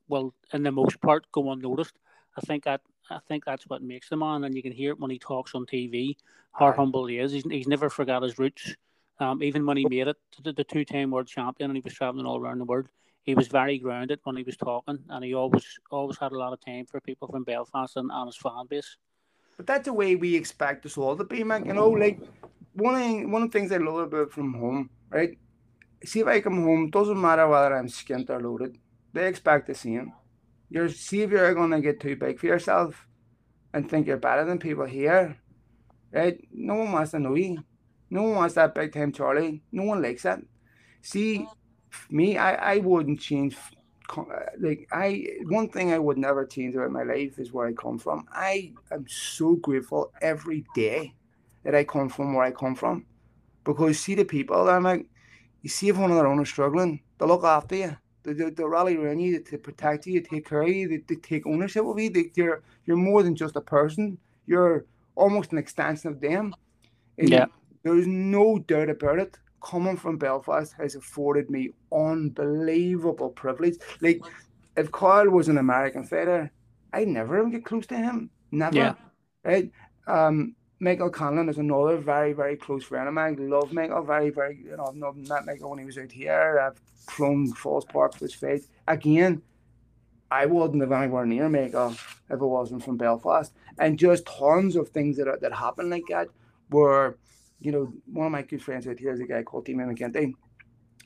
will, in the most part, go unnoticed. I think that I think that's what makes the man, and you can hear it when he talks on TV how humble he is. He's, he's never forgot his roots. Um, even when he made it to the two-time world champion and he was traveling all around the world, he was very grounded when he was talking, and he always always had a lot of time for people from Belfast and, and his fan base. But that's the way we expect us all to be, man. You know, like one of one of the things I love about from home, right? see if I come home, doesn't matter whether I'm skint or loaded, they expect the same. You're see if you're gonna get too big for yourself and think you're better than people here. Right? No one wants to know you. No one wants that big time Charlie. No one likes that. See, me, I, I wouldn't change like I one thing I would never change about my life is where I come from. I am so grateful every day that I come from where I come from. Because see the people, I'm like you see if one of their own is struggling, they look after you. They, they, they rally around you to protect you, to take care of you, they, they take ownership of you. They, you're you're more than just a person. You're almost an extension of them. And yeah. There's no doubt about it. Coming from Belfast has afforded me unbelievable privilege. Like, if Carl was an American fighter, I'd never get close to him. Never. Yeah. Right? Um, Michael Conlan is another very, very close friend of mine. Love Michael, very, very, you know, I've met Michael when he was out here. I've flown Falls Park for his fight. Again, I wouldn't have anywhere near Michael if it wasn't from Belfast. And just tons of things that that happened like that were, you know, one of my good friends out here is a guy called Damien McGinty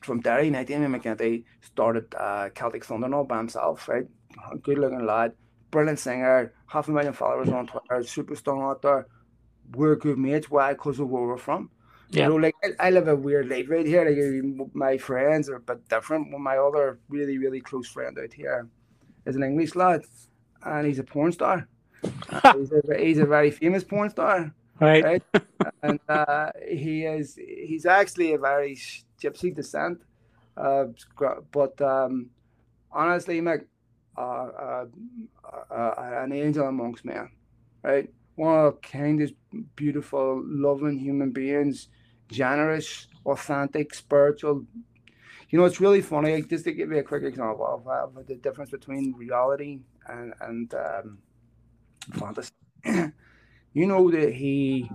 from Derry. Now, Damien McGinty started uh, Celtic Thunder all by himself, right? Good looking lad, brilliant singer, half a million followers on Twitter, superstar out there we're good mates. Why? Because of where we're from. Yeah. You know, like I, I, live a weird life right here. Like my friends are a bit different. Well, my other really, really close friend out here is an English lad, and he's a porn star. he's, a, he's a very famous porn star. Right. right? and uh, he is he's actually a very gypsy descent. Uh, but um, honestly, Mick, uh, uh, uh, an angel amongst men, right? one of the kindest, beautiful, loving human beings, generous, authentic, spiritual. You know, it's really funny. Just to give you a quick example of, of the difference between reality and and um, fantasy. you know that he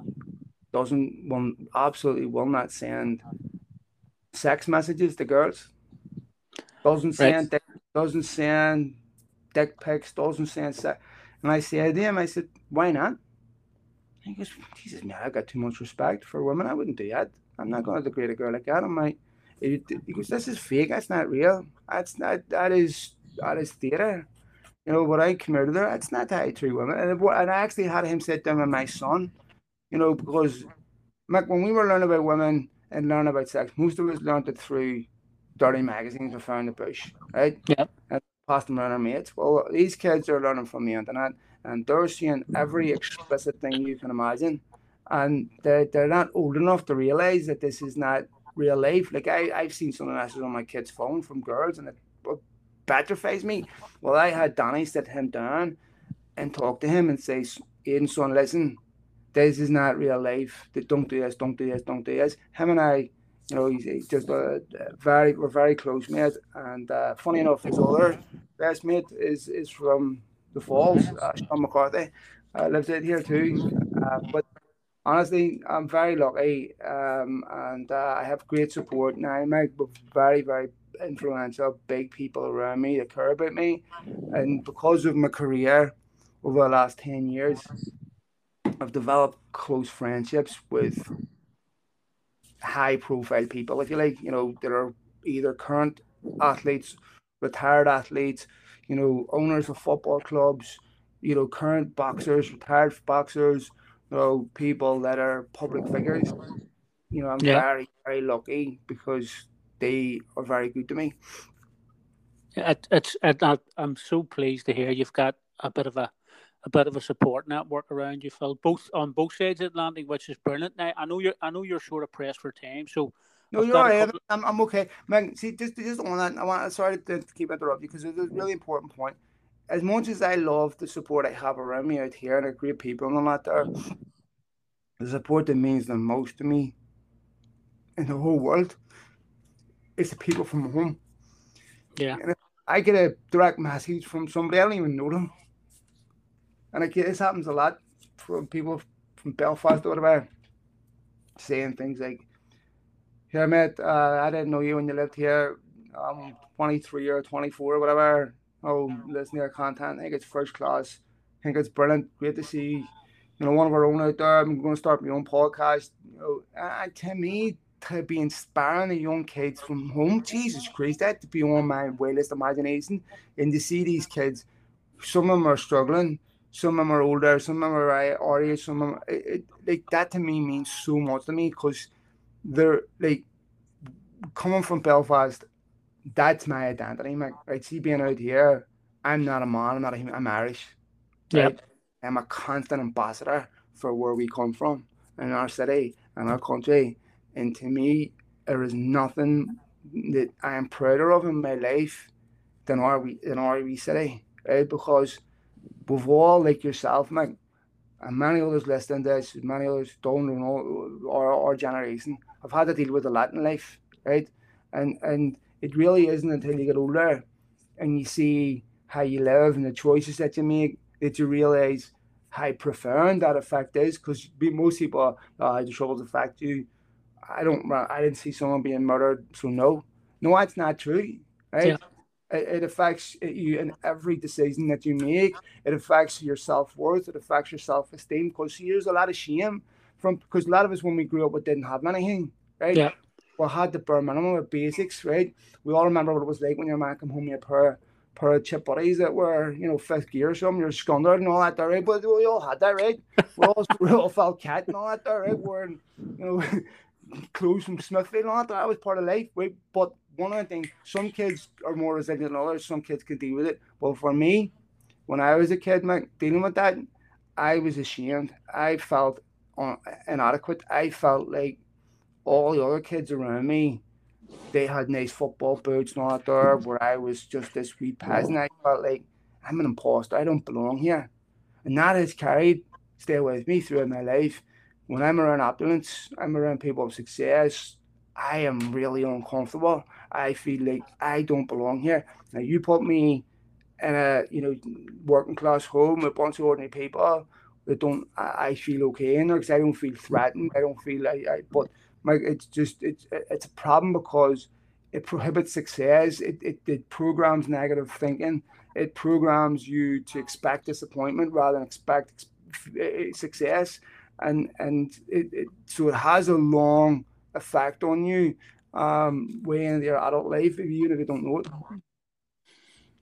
doesn't will absolutely will not send sex messages to girls. Doesn't send right. doesn't send dick pics. Doesn't send sex. And I said to him, I said, why not? he goes, Jesus, man, I've got too much respect for women. I wouldn't do that. I'm not going to degrade a girl like that. I'm like, he goes, this is fake. That's not real. That's not, that is, that is theater. You know, what I committed there, it's not that I treat women. And, and I actually had him sit down with my son, you know, because Mick, when we were learning about women and learning about sex, most of us learned it through dirty magazines we found the bush, right? Yeah. And passed them around our mates. Well, these kids are learning from the internet and they're seeing every explicit thing you can imagine. And they're, they're not old enough to realize that this is not real life. Like I, I've seen some of messages on my kid's phone from girls, and it petrifies me. Well, I had Danny sit him down and talk to him and say, Aiden, son, listen, this is not real life. Don't do this, don't do this, don't do this. Him and I, you know, he's, just a, very, we're very close mate. And uh, funny enough, his other best mate is is from the Falls, uh, Sean McCarthy. Uh, lives out here too. Uh, but honestly, I'm very lucky, um, and uh, I have great support now. Mike, but very, very influential, big people around me that care about me, and because of my career over the last ten years, I've developed close friendships with high-profile people, if you like. You know, that are either current athletes, retired athletes, you know, owners of football clubs, you know, current boxers, retired boxers you know, people that are public figures. You know, I'm yeah. very, very lucky because they are very good to me. It, it's it, I'm so pleased to hear you've got a bit of a a bit of a support network around you, Phil, both on both sides of the Atlantic, which is brilliant. Now I know you're I know you're sort of pressed for time, so no, I've you're all right. Couple... I'm, I'm okay. Man, see, just just on that, I want sorry to keep interrupting you because it's a really important point as much as I love the support I have around me out here and the great people and all that there, the support that means the most to me in the whole world is the people from home. Yeah. And I get a direct message from somebody, I don't even know them. And I get this happens a lot from people from Belfast or whatever, saying things like, Here, mate, uh, I didn't know you when you lived here. I'm 23 or 24 or whatever oh, listen to your content. I think it's first class. I think it's brilliant. Great to see, you know, one of our own out there. I'm going to start my own podcast. You know, and to me, to be inspiring the young kids from home, Jesus Christ, that to be on my wildest imagination. And to see these kids, some of them are struggling, some of them are older, some of them are our age, some of them, it, it, like that to me means so much to me because they're like coming from Belfast that's my identity. My, right, see, being out here, I'm not a man. I'm not a human. I'm Irish. Right? Yep. I'm a constant ambassador for where we come from in our city and our country. And to me, there is nothing that I am prouder of in my life than our in our wee city, right? Because we've all, like yourself, Mike, and many others listening to this, many others don't know our, our generation, have had to deal with a lot in life, right? And and it really isn't until you get older and you see how you live and the choices that you make that you realize how profound that effect is. Because most people, oh, I just the fact you. I don't. I didn't see someone being murdered, so no, no, that's not true. Right? Yeah. It, it affects you in every decision that you make. It affects your self worth. It affects your self esteem. Because here's a lot of shame from because a lot of us when we grew up we didn't have anything, right? Yeah we had the bare minimum of basics, right? We all remember what it was like when your man came home a pair, pair of chip buddies that were, you know, fifth gear or something, you're scundered and all that there, right? But we all had that, right? We all, we all felt cat and all that there, right? Wearing, you know, clothes from Smithfield all that. That was part of life, right? But one of the things, some kids are more resilient than others. Some kids can deal with it. But for me, when I was a kid, man, dealing with that, I was ashamed. I felt inadequate. I felt like all the other kids around me, they had nice football boots and all that there, where I was just this wee peasant. I felt like I'm an imposter. I don't belong here. And that has carried, stay with me throughout my life. When I'm around opulence, I'm around people of success, I am really uncomfortable. I feel like I don't belong here. Now you put me in a you know working class home with a bunch of ordinary people that don't I, I feel okay in there because I don't feel threatened. I don't feel like I but my it's just it's it's a problem because it prohibits success. It, it it programs negative thinking. It programs you to expect disappointment rather than expect eh, success, and and it, it so it has a long effect on you um way in your adult life even if you don't know it.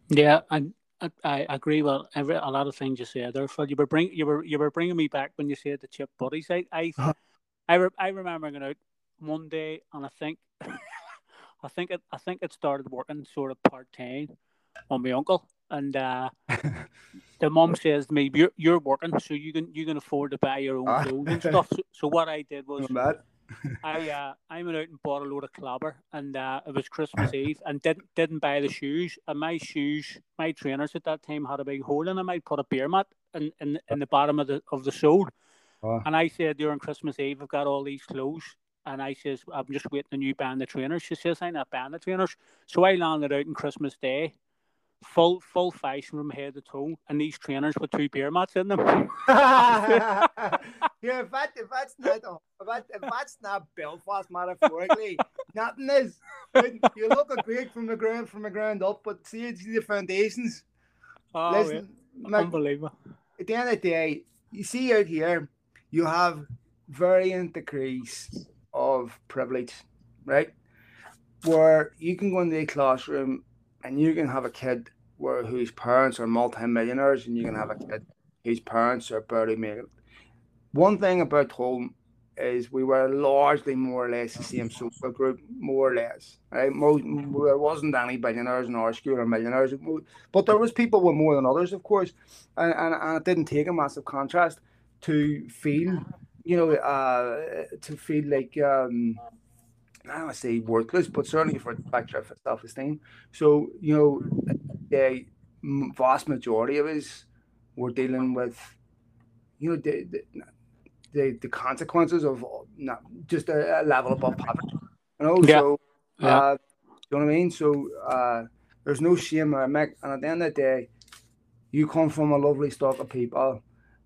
Yeah, I I agree with every a lot of things you said there. Phil, you were bring you were you were bringing me back when you said the chip buddies. I I uh-huh. I, re- I remember going out one day, and I think, I think it, I think it started working sort of part time on my uncle, and uh, the mom says to me, "You're you're working, so you can you can afford to buy your own ah. clothes and stuff." So, so, what I did was, I uh, I went out and bought a load of clobber, and uh, it was Christmas Eve, and didn't didn't buy the shoes. And my shoes, my trainers at that time had a big hole in them. I put a beer mat in, in, in the bottom of the of the sole. Oh. And I said during Christmas Eve, I've got all these clothes. And I says, I'm just waiting a new band of trainers. She says, I'm not band of trainers. So I landed out on Christmas Day full full fashion from head to toe, and these trainers with two beer mats in them. yeah, if, that, if that's not if, that, if that's not Belfast metaphorically, nothing is. You look a great from the ground from the ground up, but see, see the foundations. Oh, Listen, yeah. unbelievable. At the end of the day, you see out here, you have varying degrees of privilege, right? Where you can go into a classroom and you can have a kid where whose parents are multimillionaires, and you can have a kid whose parents are barely making. One thing about home is we were largely more or less the same social group, more or less. Right? Most, there wasn't any billionaires in our school or millionaires, but there was people with more than others, of course, and, and, and it didn't take a massive contrast to feel, you know, uh, to feel like um, I don't say worthless, but certainly for the factor of self-esteem. So you know, the vast majority of us were dealing with, you know, the the, the, the consequences of not just a, a, level above poverty. You know, yeah. so yeah. Uh, you know what I mean. So uh, there's no shame or and at the end of the day, you come from a lovely stock of people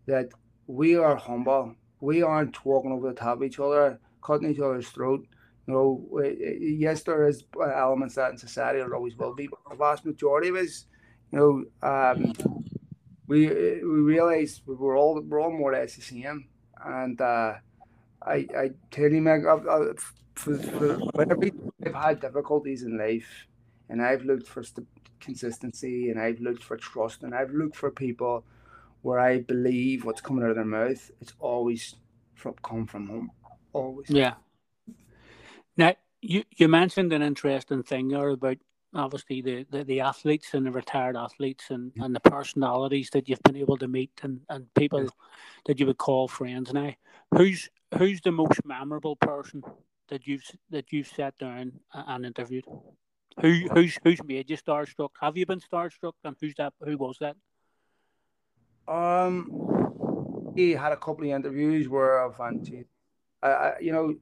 that we are humble. We aren't walking over the top of each other, cutting each other's throat you know, eh, eh, yes, there is uh, elements that in society there always will be, but the vast majority of us, you know, um, we eh, we realize we're all we're all more or less the same, and uh, I I tell you, Meg, I've, for whenever I've had difficulties in life, and I've looked for st- consistency, and I've looked for trust, and I've looked for people where I believe what's coming out of their mouth. It's always from come from home, always. Yeah, now, you, you mentioned an interesting thing there about obviously the, the, the athletes and the retired athletes and, and the personalities that you've been able to meet and, and people that you would call friends now. Who's who's the most memorable person that you've that you've sat down and interviewed? Who who's who's made you starstruck? Have you been starstruck? And who's that? Who was that? Um, he had a couple of interviews where I've fancy. I, I you know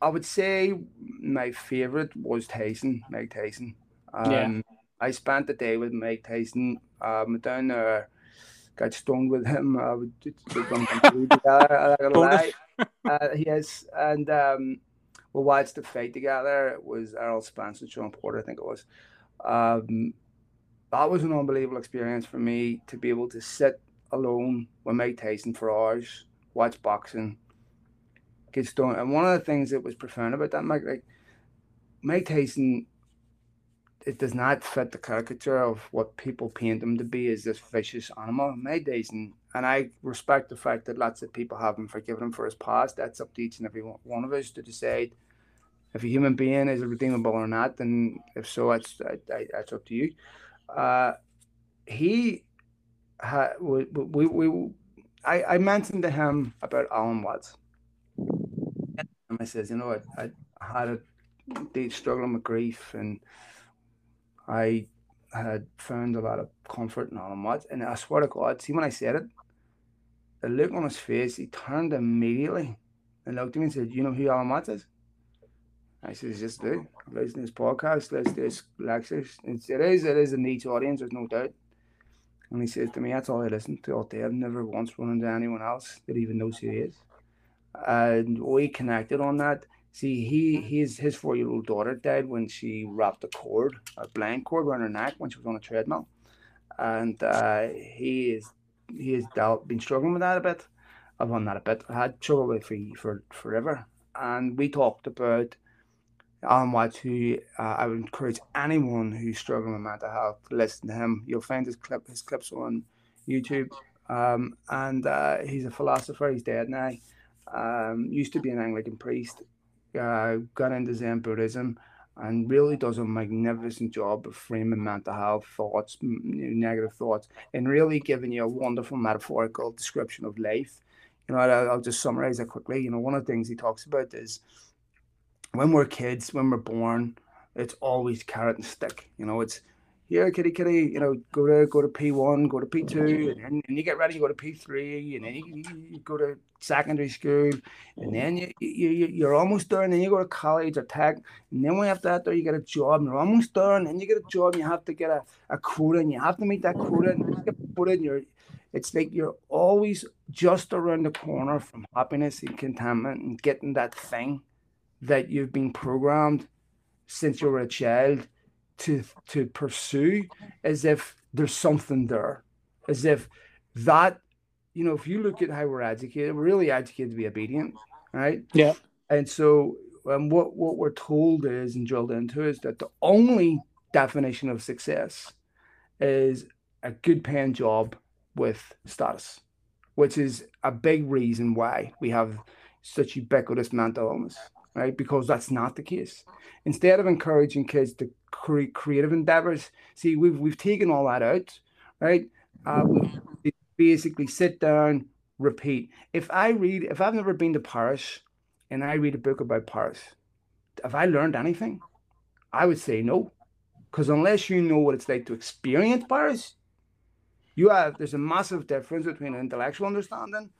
I would say my favorite was Tyson, Mike Tyson. Um, yeah. I spent the day with Mike Tyson. Um, down there, got stoned with him. I would together. I lie. Uh, yes, and um, we watched the fight together. It was Errol Spence and Shawn Porter, I think it was. Um, that was an unbelievable experience for me to be able to sit alone with Mike Tyson for hours, watch boxing, gets done. And one of the things that was profound about that, Mike, like Mike Tyson, it does not fit the caricature of what people paint him to be as this vicious animal. Mike Tyson, and I respect the fact that lots of people haven't forgiven him for his past. That's up to each and every one of us to decide if a human being is redeemable or not. And if so, that's that's up to you. Uh, he had we, we, we I, I mentioned to him about Alan Watts I says, you know, I, I had a deep struggle with grief and I had found a lot of comfort in Alan Watts. And I swear to God, see when I said it, the look on his face, he turned immediately and looked at me and said, You know who Alan Watts is? I says, Just do. Listen to his podcast, listen to his lectures. It's, it is, it is a niche audience, there's no doubt. And he says to me, That's all I listen to all day. I've never once run into anyone else that even knows who he is and we connected on that. See, he his his four year old daughter died when she wrapped a cord, a blind cord around her neck when she was on a treadmill, and uh, he is he has dealt been struggling with that a bit. I've on that a bit. I had struggled with it for, for forever, and we talked about Alan Watts, who uh, I would encourage anyone who's struggling with mental health to listen to him. You'll find his clip his clips on YouTube, um, and uh, he's a philosopher. He's dead now um, used to be an Anglican priest, uh, got into Zen Buddhism, and really does a magnificent job of framing mental health thoughts, negative thoughts, and really giving you a wonderful metaphorical description of life. you know, I'll, I'll just summarize it quickly. You know, one of the things he talks about is when we're kids, when we're born, it's always carrot and stick. You know, it's here, kitty, kitty. You know, go to go to P one, go to P two, and then and you get ready, you go to P three, and then you, you, go to secondary school, and then you, you you're almost there, and then you go to college or tech, and then when after that, there you get a job, and you're almost there, and then you get a job, and you have to get a, a quota, and you have to meet that quota, and you get quota, and you're it's like you're always just around the corner from happiness and contentment and getting that thing that you've been programmed since you were a child to to pursue as if there's something there as if that you know if you look at how we're educated we're really educated to be obedient right yeah and so um, what what we're told is and drilled into is that the only definition of success is a good paying job with status which is a big reason why we have such ubiquitous mental illness right? Because that's not the case. Instead of encouraging kids to create creative endeavors, see, we've we've taken all that out, right? Uh, we basically sit down, repeat. If I read, if I've never been to Paris, and I read a book about Paris, have I learned anything? I would say no, because unless you know what it's like to experience Paris, you have there's a massive difference between an intellectual understanding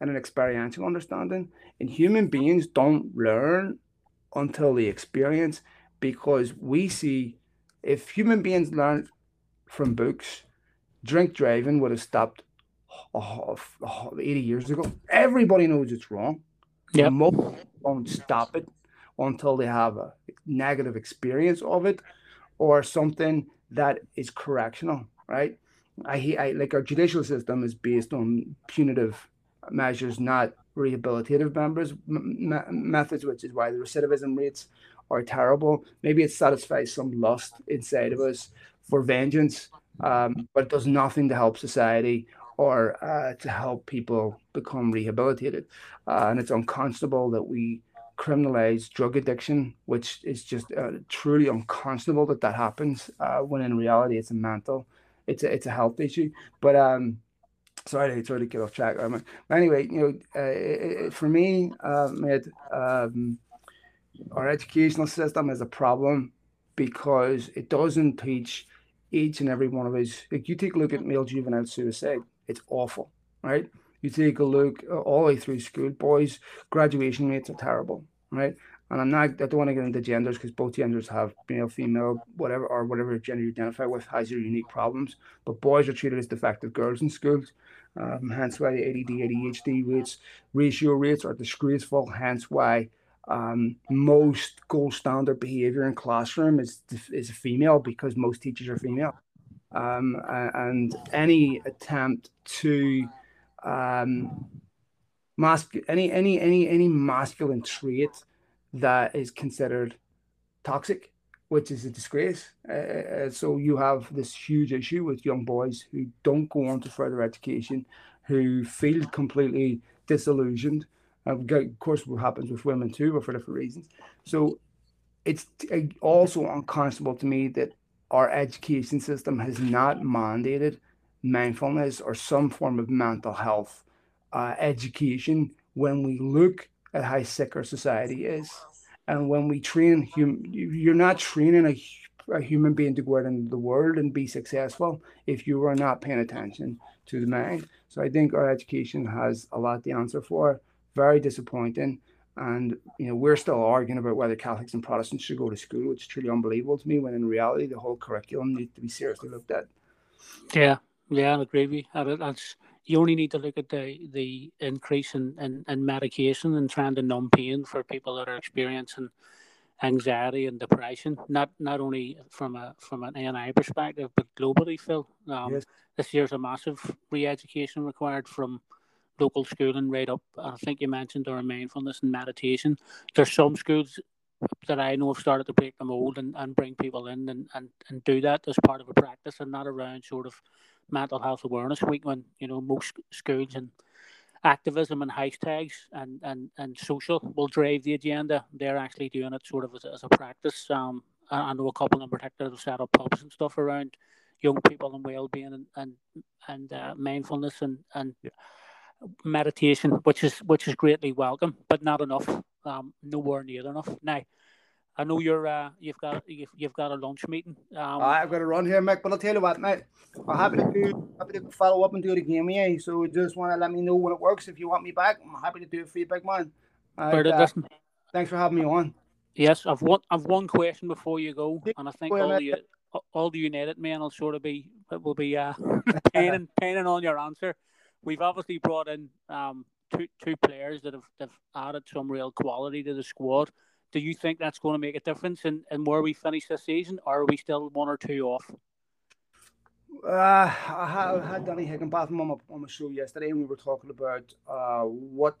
and an experiential understanding. And human beings don't learn until they experience because we see if human beings learn from books, drink driving would have stopped 80 years ago. Everybody knows it's wrong. Yeah. Most won't stop it until they have a negative experience of it or something that is correctional, right? I, I like our judicial system is based on punitive measures, not rehabilitative members m- methods, which is why the recidivism rates are terrible. Maybe it satisfies some lust inside of us for vengeance, um, but it does nothing to help society or uh, to help people become rehabilitated. Uh, and it's unconscionable that we criminalize drug addiction, which is just uh, truly unconscionable that that happens. Uh, when in reality, it's a mental, it's a it's a health issue. But um, sorry sorry to get off track. Um, anyway, you know, uh, for me, uh, mate, um, our educational system is a problem because it doesn't teach each and every one of us. Like you take a look at male juvenile suicide, it's awful, right? You take a look uh, all the way through school, boys' graduation rates are terrible, right? And I'm not, I don't want to get into genders because both genders have male, female, whatever, or whatever gender you identify with has your unique problems. But boys are treated as defective girls in schools. Um, hence why the ADD, ADHD rates, ratio rates are disgraceful. Hence why um, most gold standard behavior in classroom is, is female because most teachers are female. Um, and any attempt to um, mask any any any any masculine trait that is considered toxic, which is a disgrace. Uh, uh, so you have this huge issue with young boys who don't go on to further education, who feel completely disillusioned. Uh, of course, what happens with women too, but for different reasons. So it's also unconscionable to me that our education system has not mandated mindfulness or some form of mental health uh, education when we look at how sick our society is. And when we train, hum- you're not training a, a human being to go out into the world and be successful if you are not paying attention to the mind. So I think our education has a lot to answer for. Very disappointing. And you know, we're still arguing about whether Catholics and Protestants should go to school, which is truly unbelievable to me. When in reality, the whole curriculum needs to be seriously looked at. Yeah, yeah, I agree with you. That's you only need to look at the the increase in, in, in medication and trying to numb pain for people that are experiencing anxiety and depression. Not not only from a from an ANI perspective, but globally, Phil. Um, yes. This year's a massive re-education required from local schooling right up. I think you mentioned our mindfulness and meditation. There's some schools that I know have started to break the mold and, and bring people in and, and, and do that as part of a practice and not around sort of mental health awareness week when you know most schools and activism and hashtags and, and, and social will drive the agenda. They're actually doing it sort of as, as a practice. Um, I, know a couple in particular have set up pubs and stuff around young people and well-being and and, and uh, mindfulness and and yeah. Meditation, which is which is greatly welcome, but not enough. Um, nowhere near enough. Now, I know you're uh, you've got you've, you've got a lunch meeting. Um, I've got to run here, Mick. But I'll tell you what, mate. I'm happy to do happy to follow up and do it again, yeah. So just want to let me know when it works. If you want me back, I'm happy to do it for you, big man. And, uh, thanks for having me on. Yes, I've one I've one question before you go, and I think all the all the United men will sort of be will be uh, painting painting on your answer. We've obviously brought in um, two two players that have, have added some real quality to the squad do you think that's going to make a difference in, in where we finish this season, or are we still one or two off? Uh, I had, Danny Higginbotham on my, on my show yesterday, and we were talking about uh, what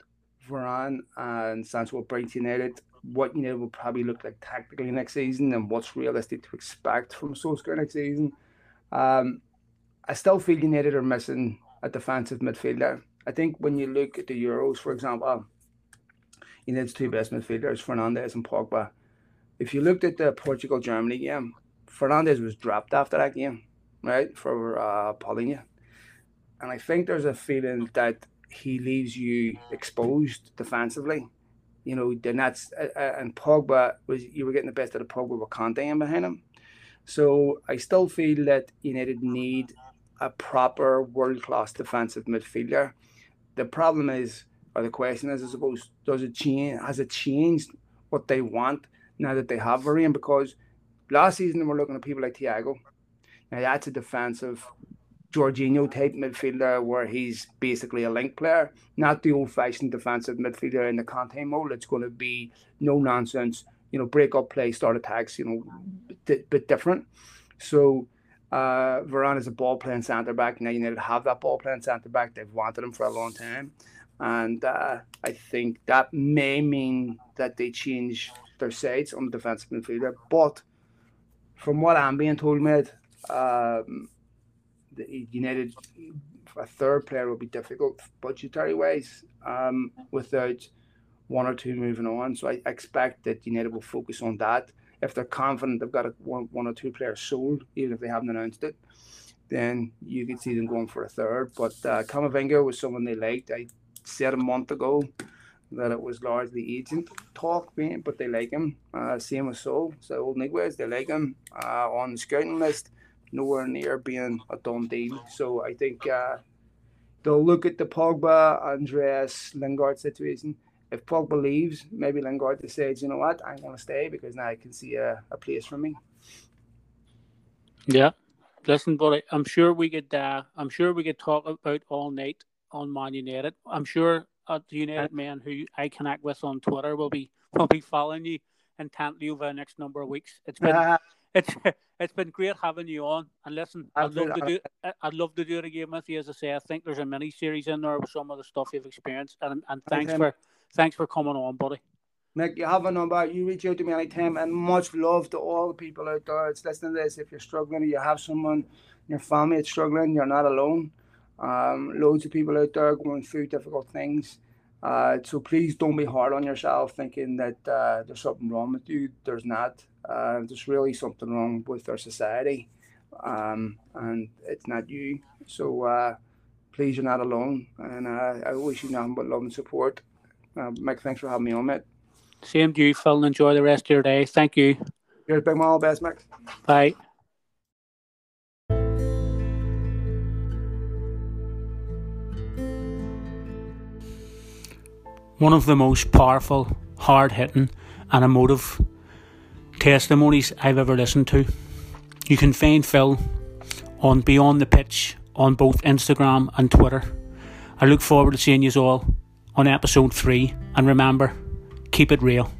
Varane and Sancho will bring to United, what United will probably look like tactically next season, and what's realistic to expect from Solskjaer next season. Um, I still feel United are missing a defensive midfielder. I think when you look at the Euros, for example, he needs two best midfielders, Fernandes and Pogba. If you looked at the Portugal Germany game, Fernandes was dropped after that game, right, for uh, Paulinho. And I think there's a feeling that he leaves you exposed defensively. You know, then that's uh, uh, and Pogba was you were getting the best of the Pogba with Kanté in behind him. So I still feel that United need a proper world class defensive midfielder. The problem is or the question is, I suppose, does it change? Has it changed what they want now that they have Varane? Because last season we're looking at people like Thiago. Now that's a defensive Jorginho type midfielder where he's basically a link player, not the old fashioned defensive midfielder in the Conte mode. It's going to be no nonsense, you know, break up play, start attacks, you know, bit, bit different. So uh, Varane is a ball playing centre back. Now United have that ball playing centre back. They've wanted him for a long time and uh, I think that may mean that they change their sides on the defensive midfielder. But from what I'm being told, mate, um, the United a third player will be difficult budgetary wise um, without one or two moving on. So I expect that United will focus on that. If they're confident they've got a, one, one or two players sold, even if they haven't announced it, then you could see them going for a third. But uh, Camavinga was someone they liked. I said a month ago that it was largely agent talk, but they like him. Uh, same with Saúl, so old Niguez, they like him uh, on the scouting list. Nowhere near being a done deal. So I think uh, they'll look at the Pogba, Andreas, Lingard situation. If Pogba leaves, maybe Lingard decides, you know what, I'm going to stay because now I can see a, a place for me. Yeah, listen, but I'm sure we could. Uh, I'm sure we could talk about all night on Man United. I'm sure uh, the United men who I connect with on Twitter will be will be following you intently over the next number of weeks. It's been uh, it's it's been great having you on. And listen, I'd love to do I'd love to do it again with you. As I say, I think there's a mini series in there with some of the stuff you've experienced. And and thanks for thanks for coming on, buddy. Nick, you have a number. You reach out to me anytime, and much love to all the people out there. It's listening to this. If you're struggling, you have someone in your family that's struggling, you're not alone. Um, loads of people out there going through difficult things. Uh, so please don't be hard on yourself thinking that uh, there's something wrong with you. There's not. Uh, there's really something wrong with our society, um, and it's not you. So uh, please, you're not alone. And uh, I wish you nothing but love and support. Uh, Mike, thanks for having me on, mate. Same to you, Phil. And enjoy the rest of your day. Thank you. Here's Big All best, Mike. Bye. one of the most powerful, hard hitting, and emotive testimonies I've ever listened to. You can find Phil on Beyond the Pitch on both Instagram and Twitter. I look forward to seeing you all on episode 3, and remember, keep it real.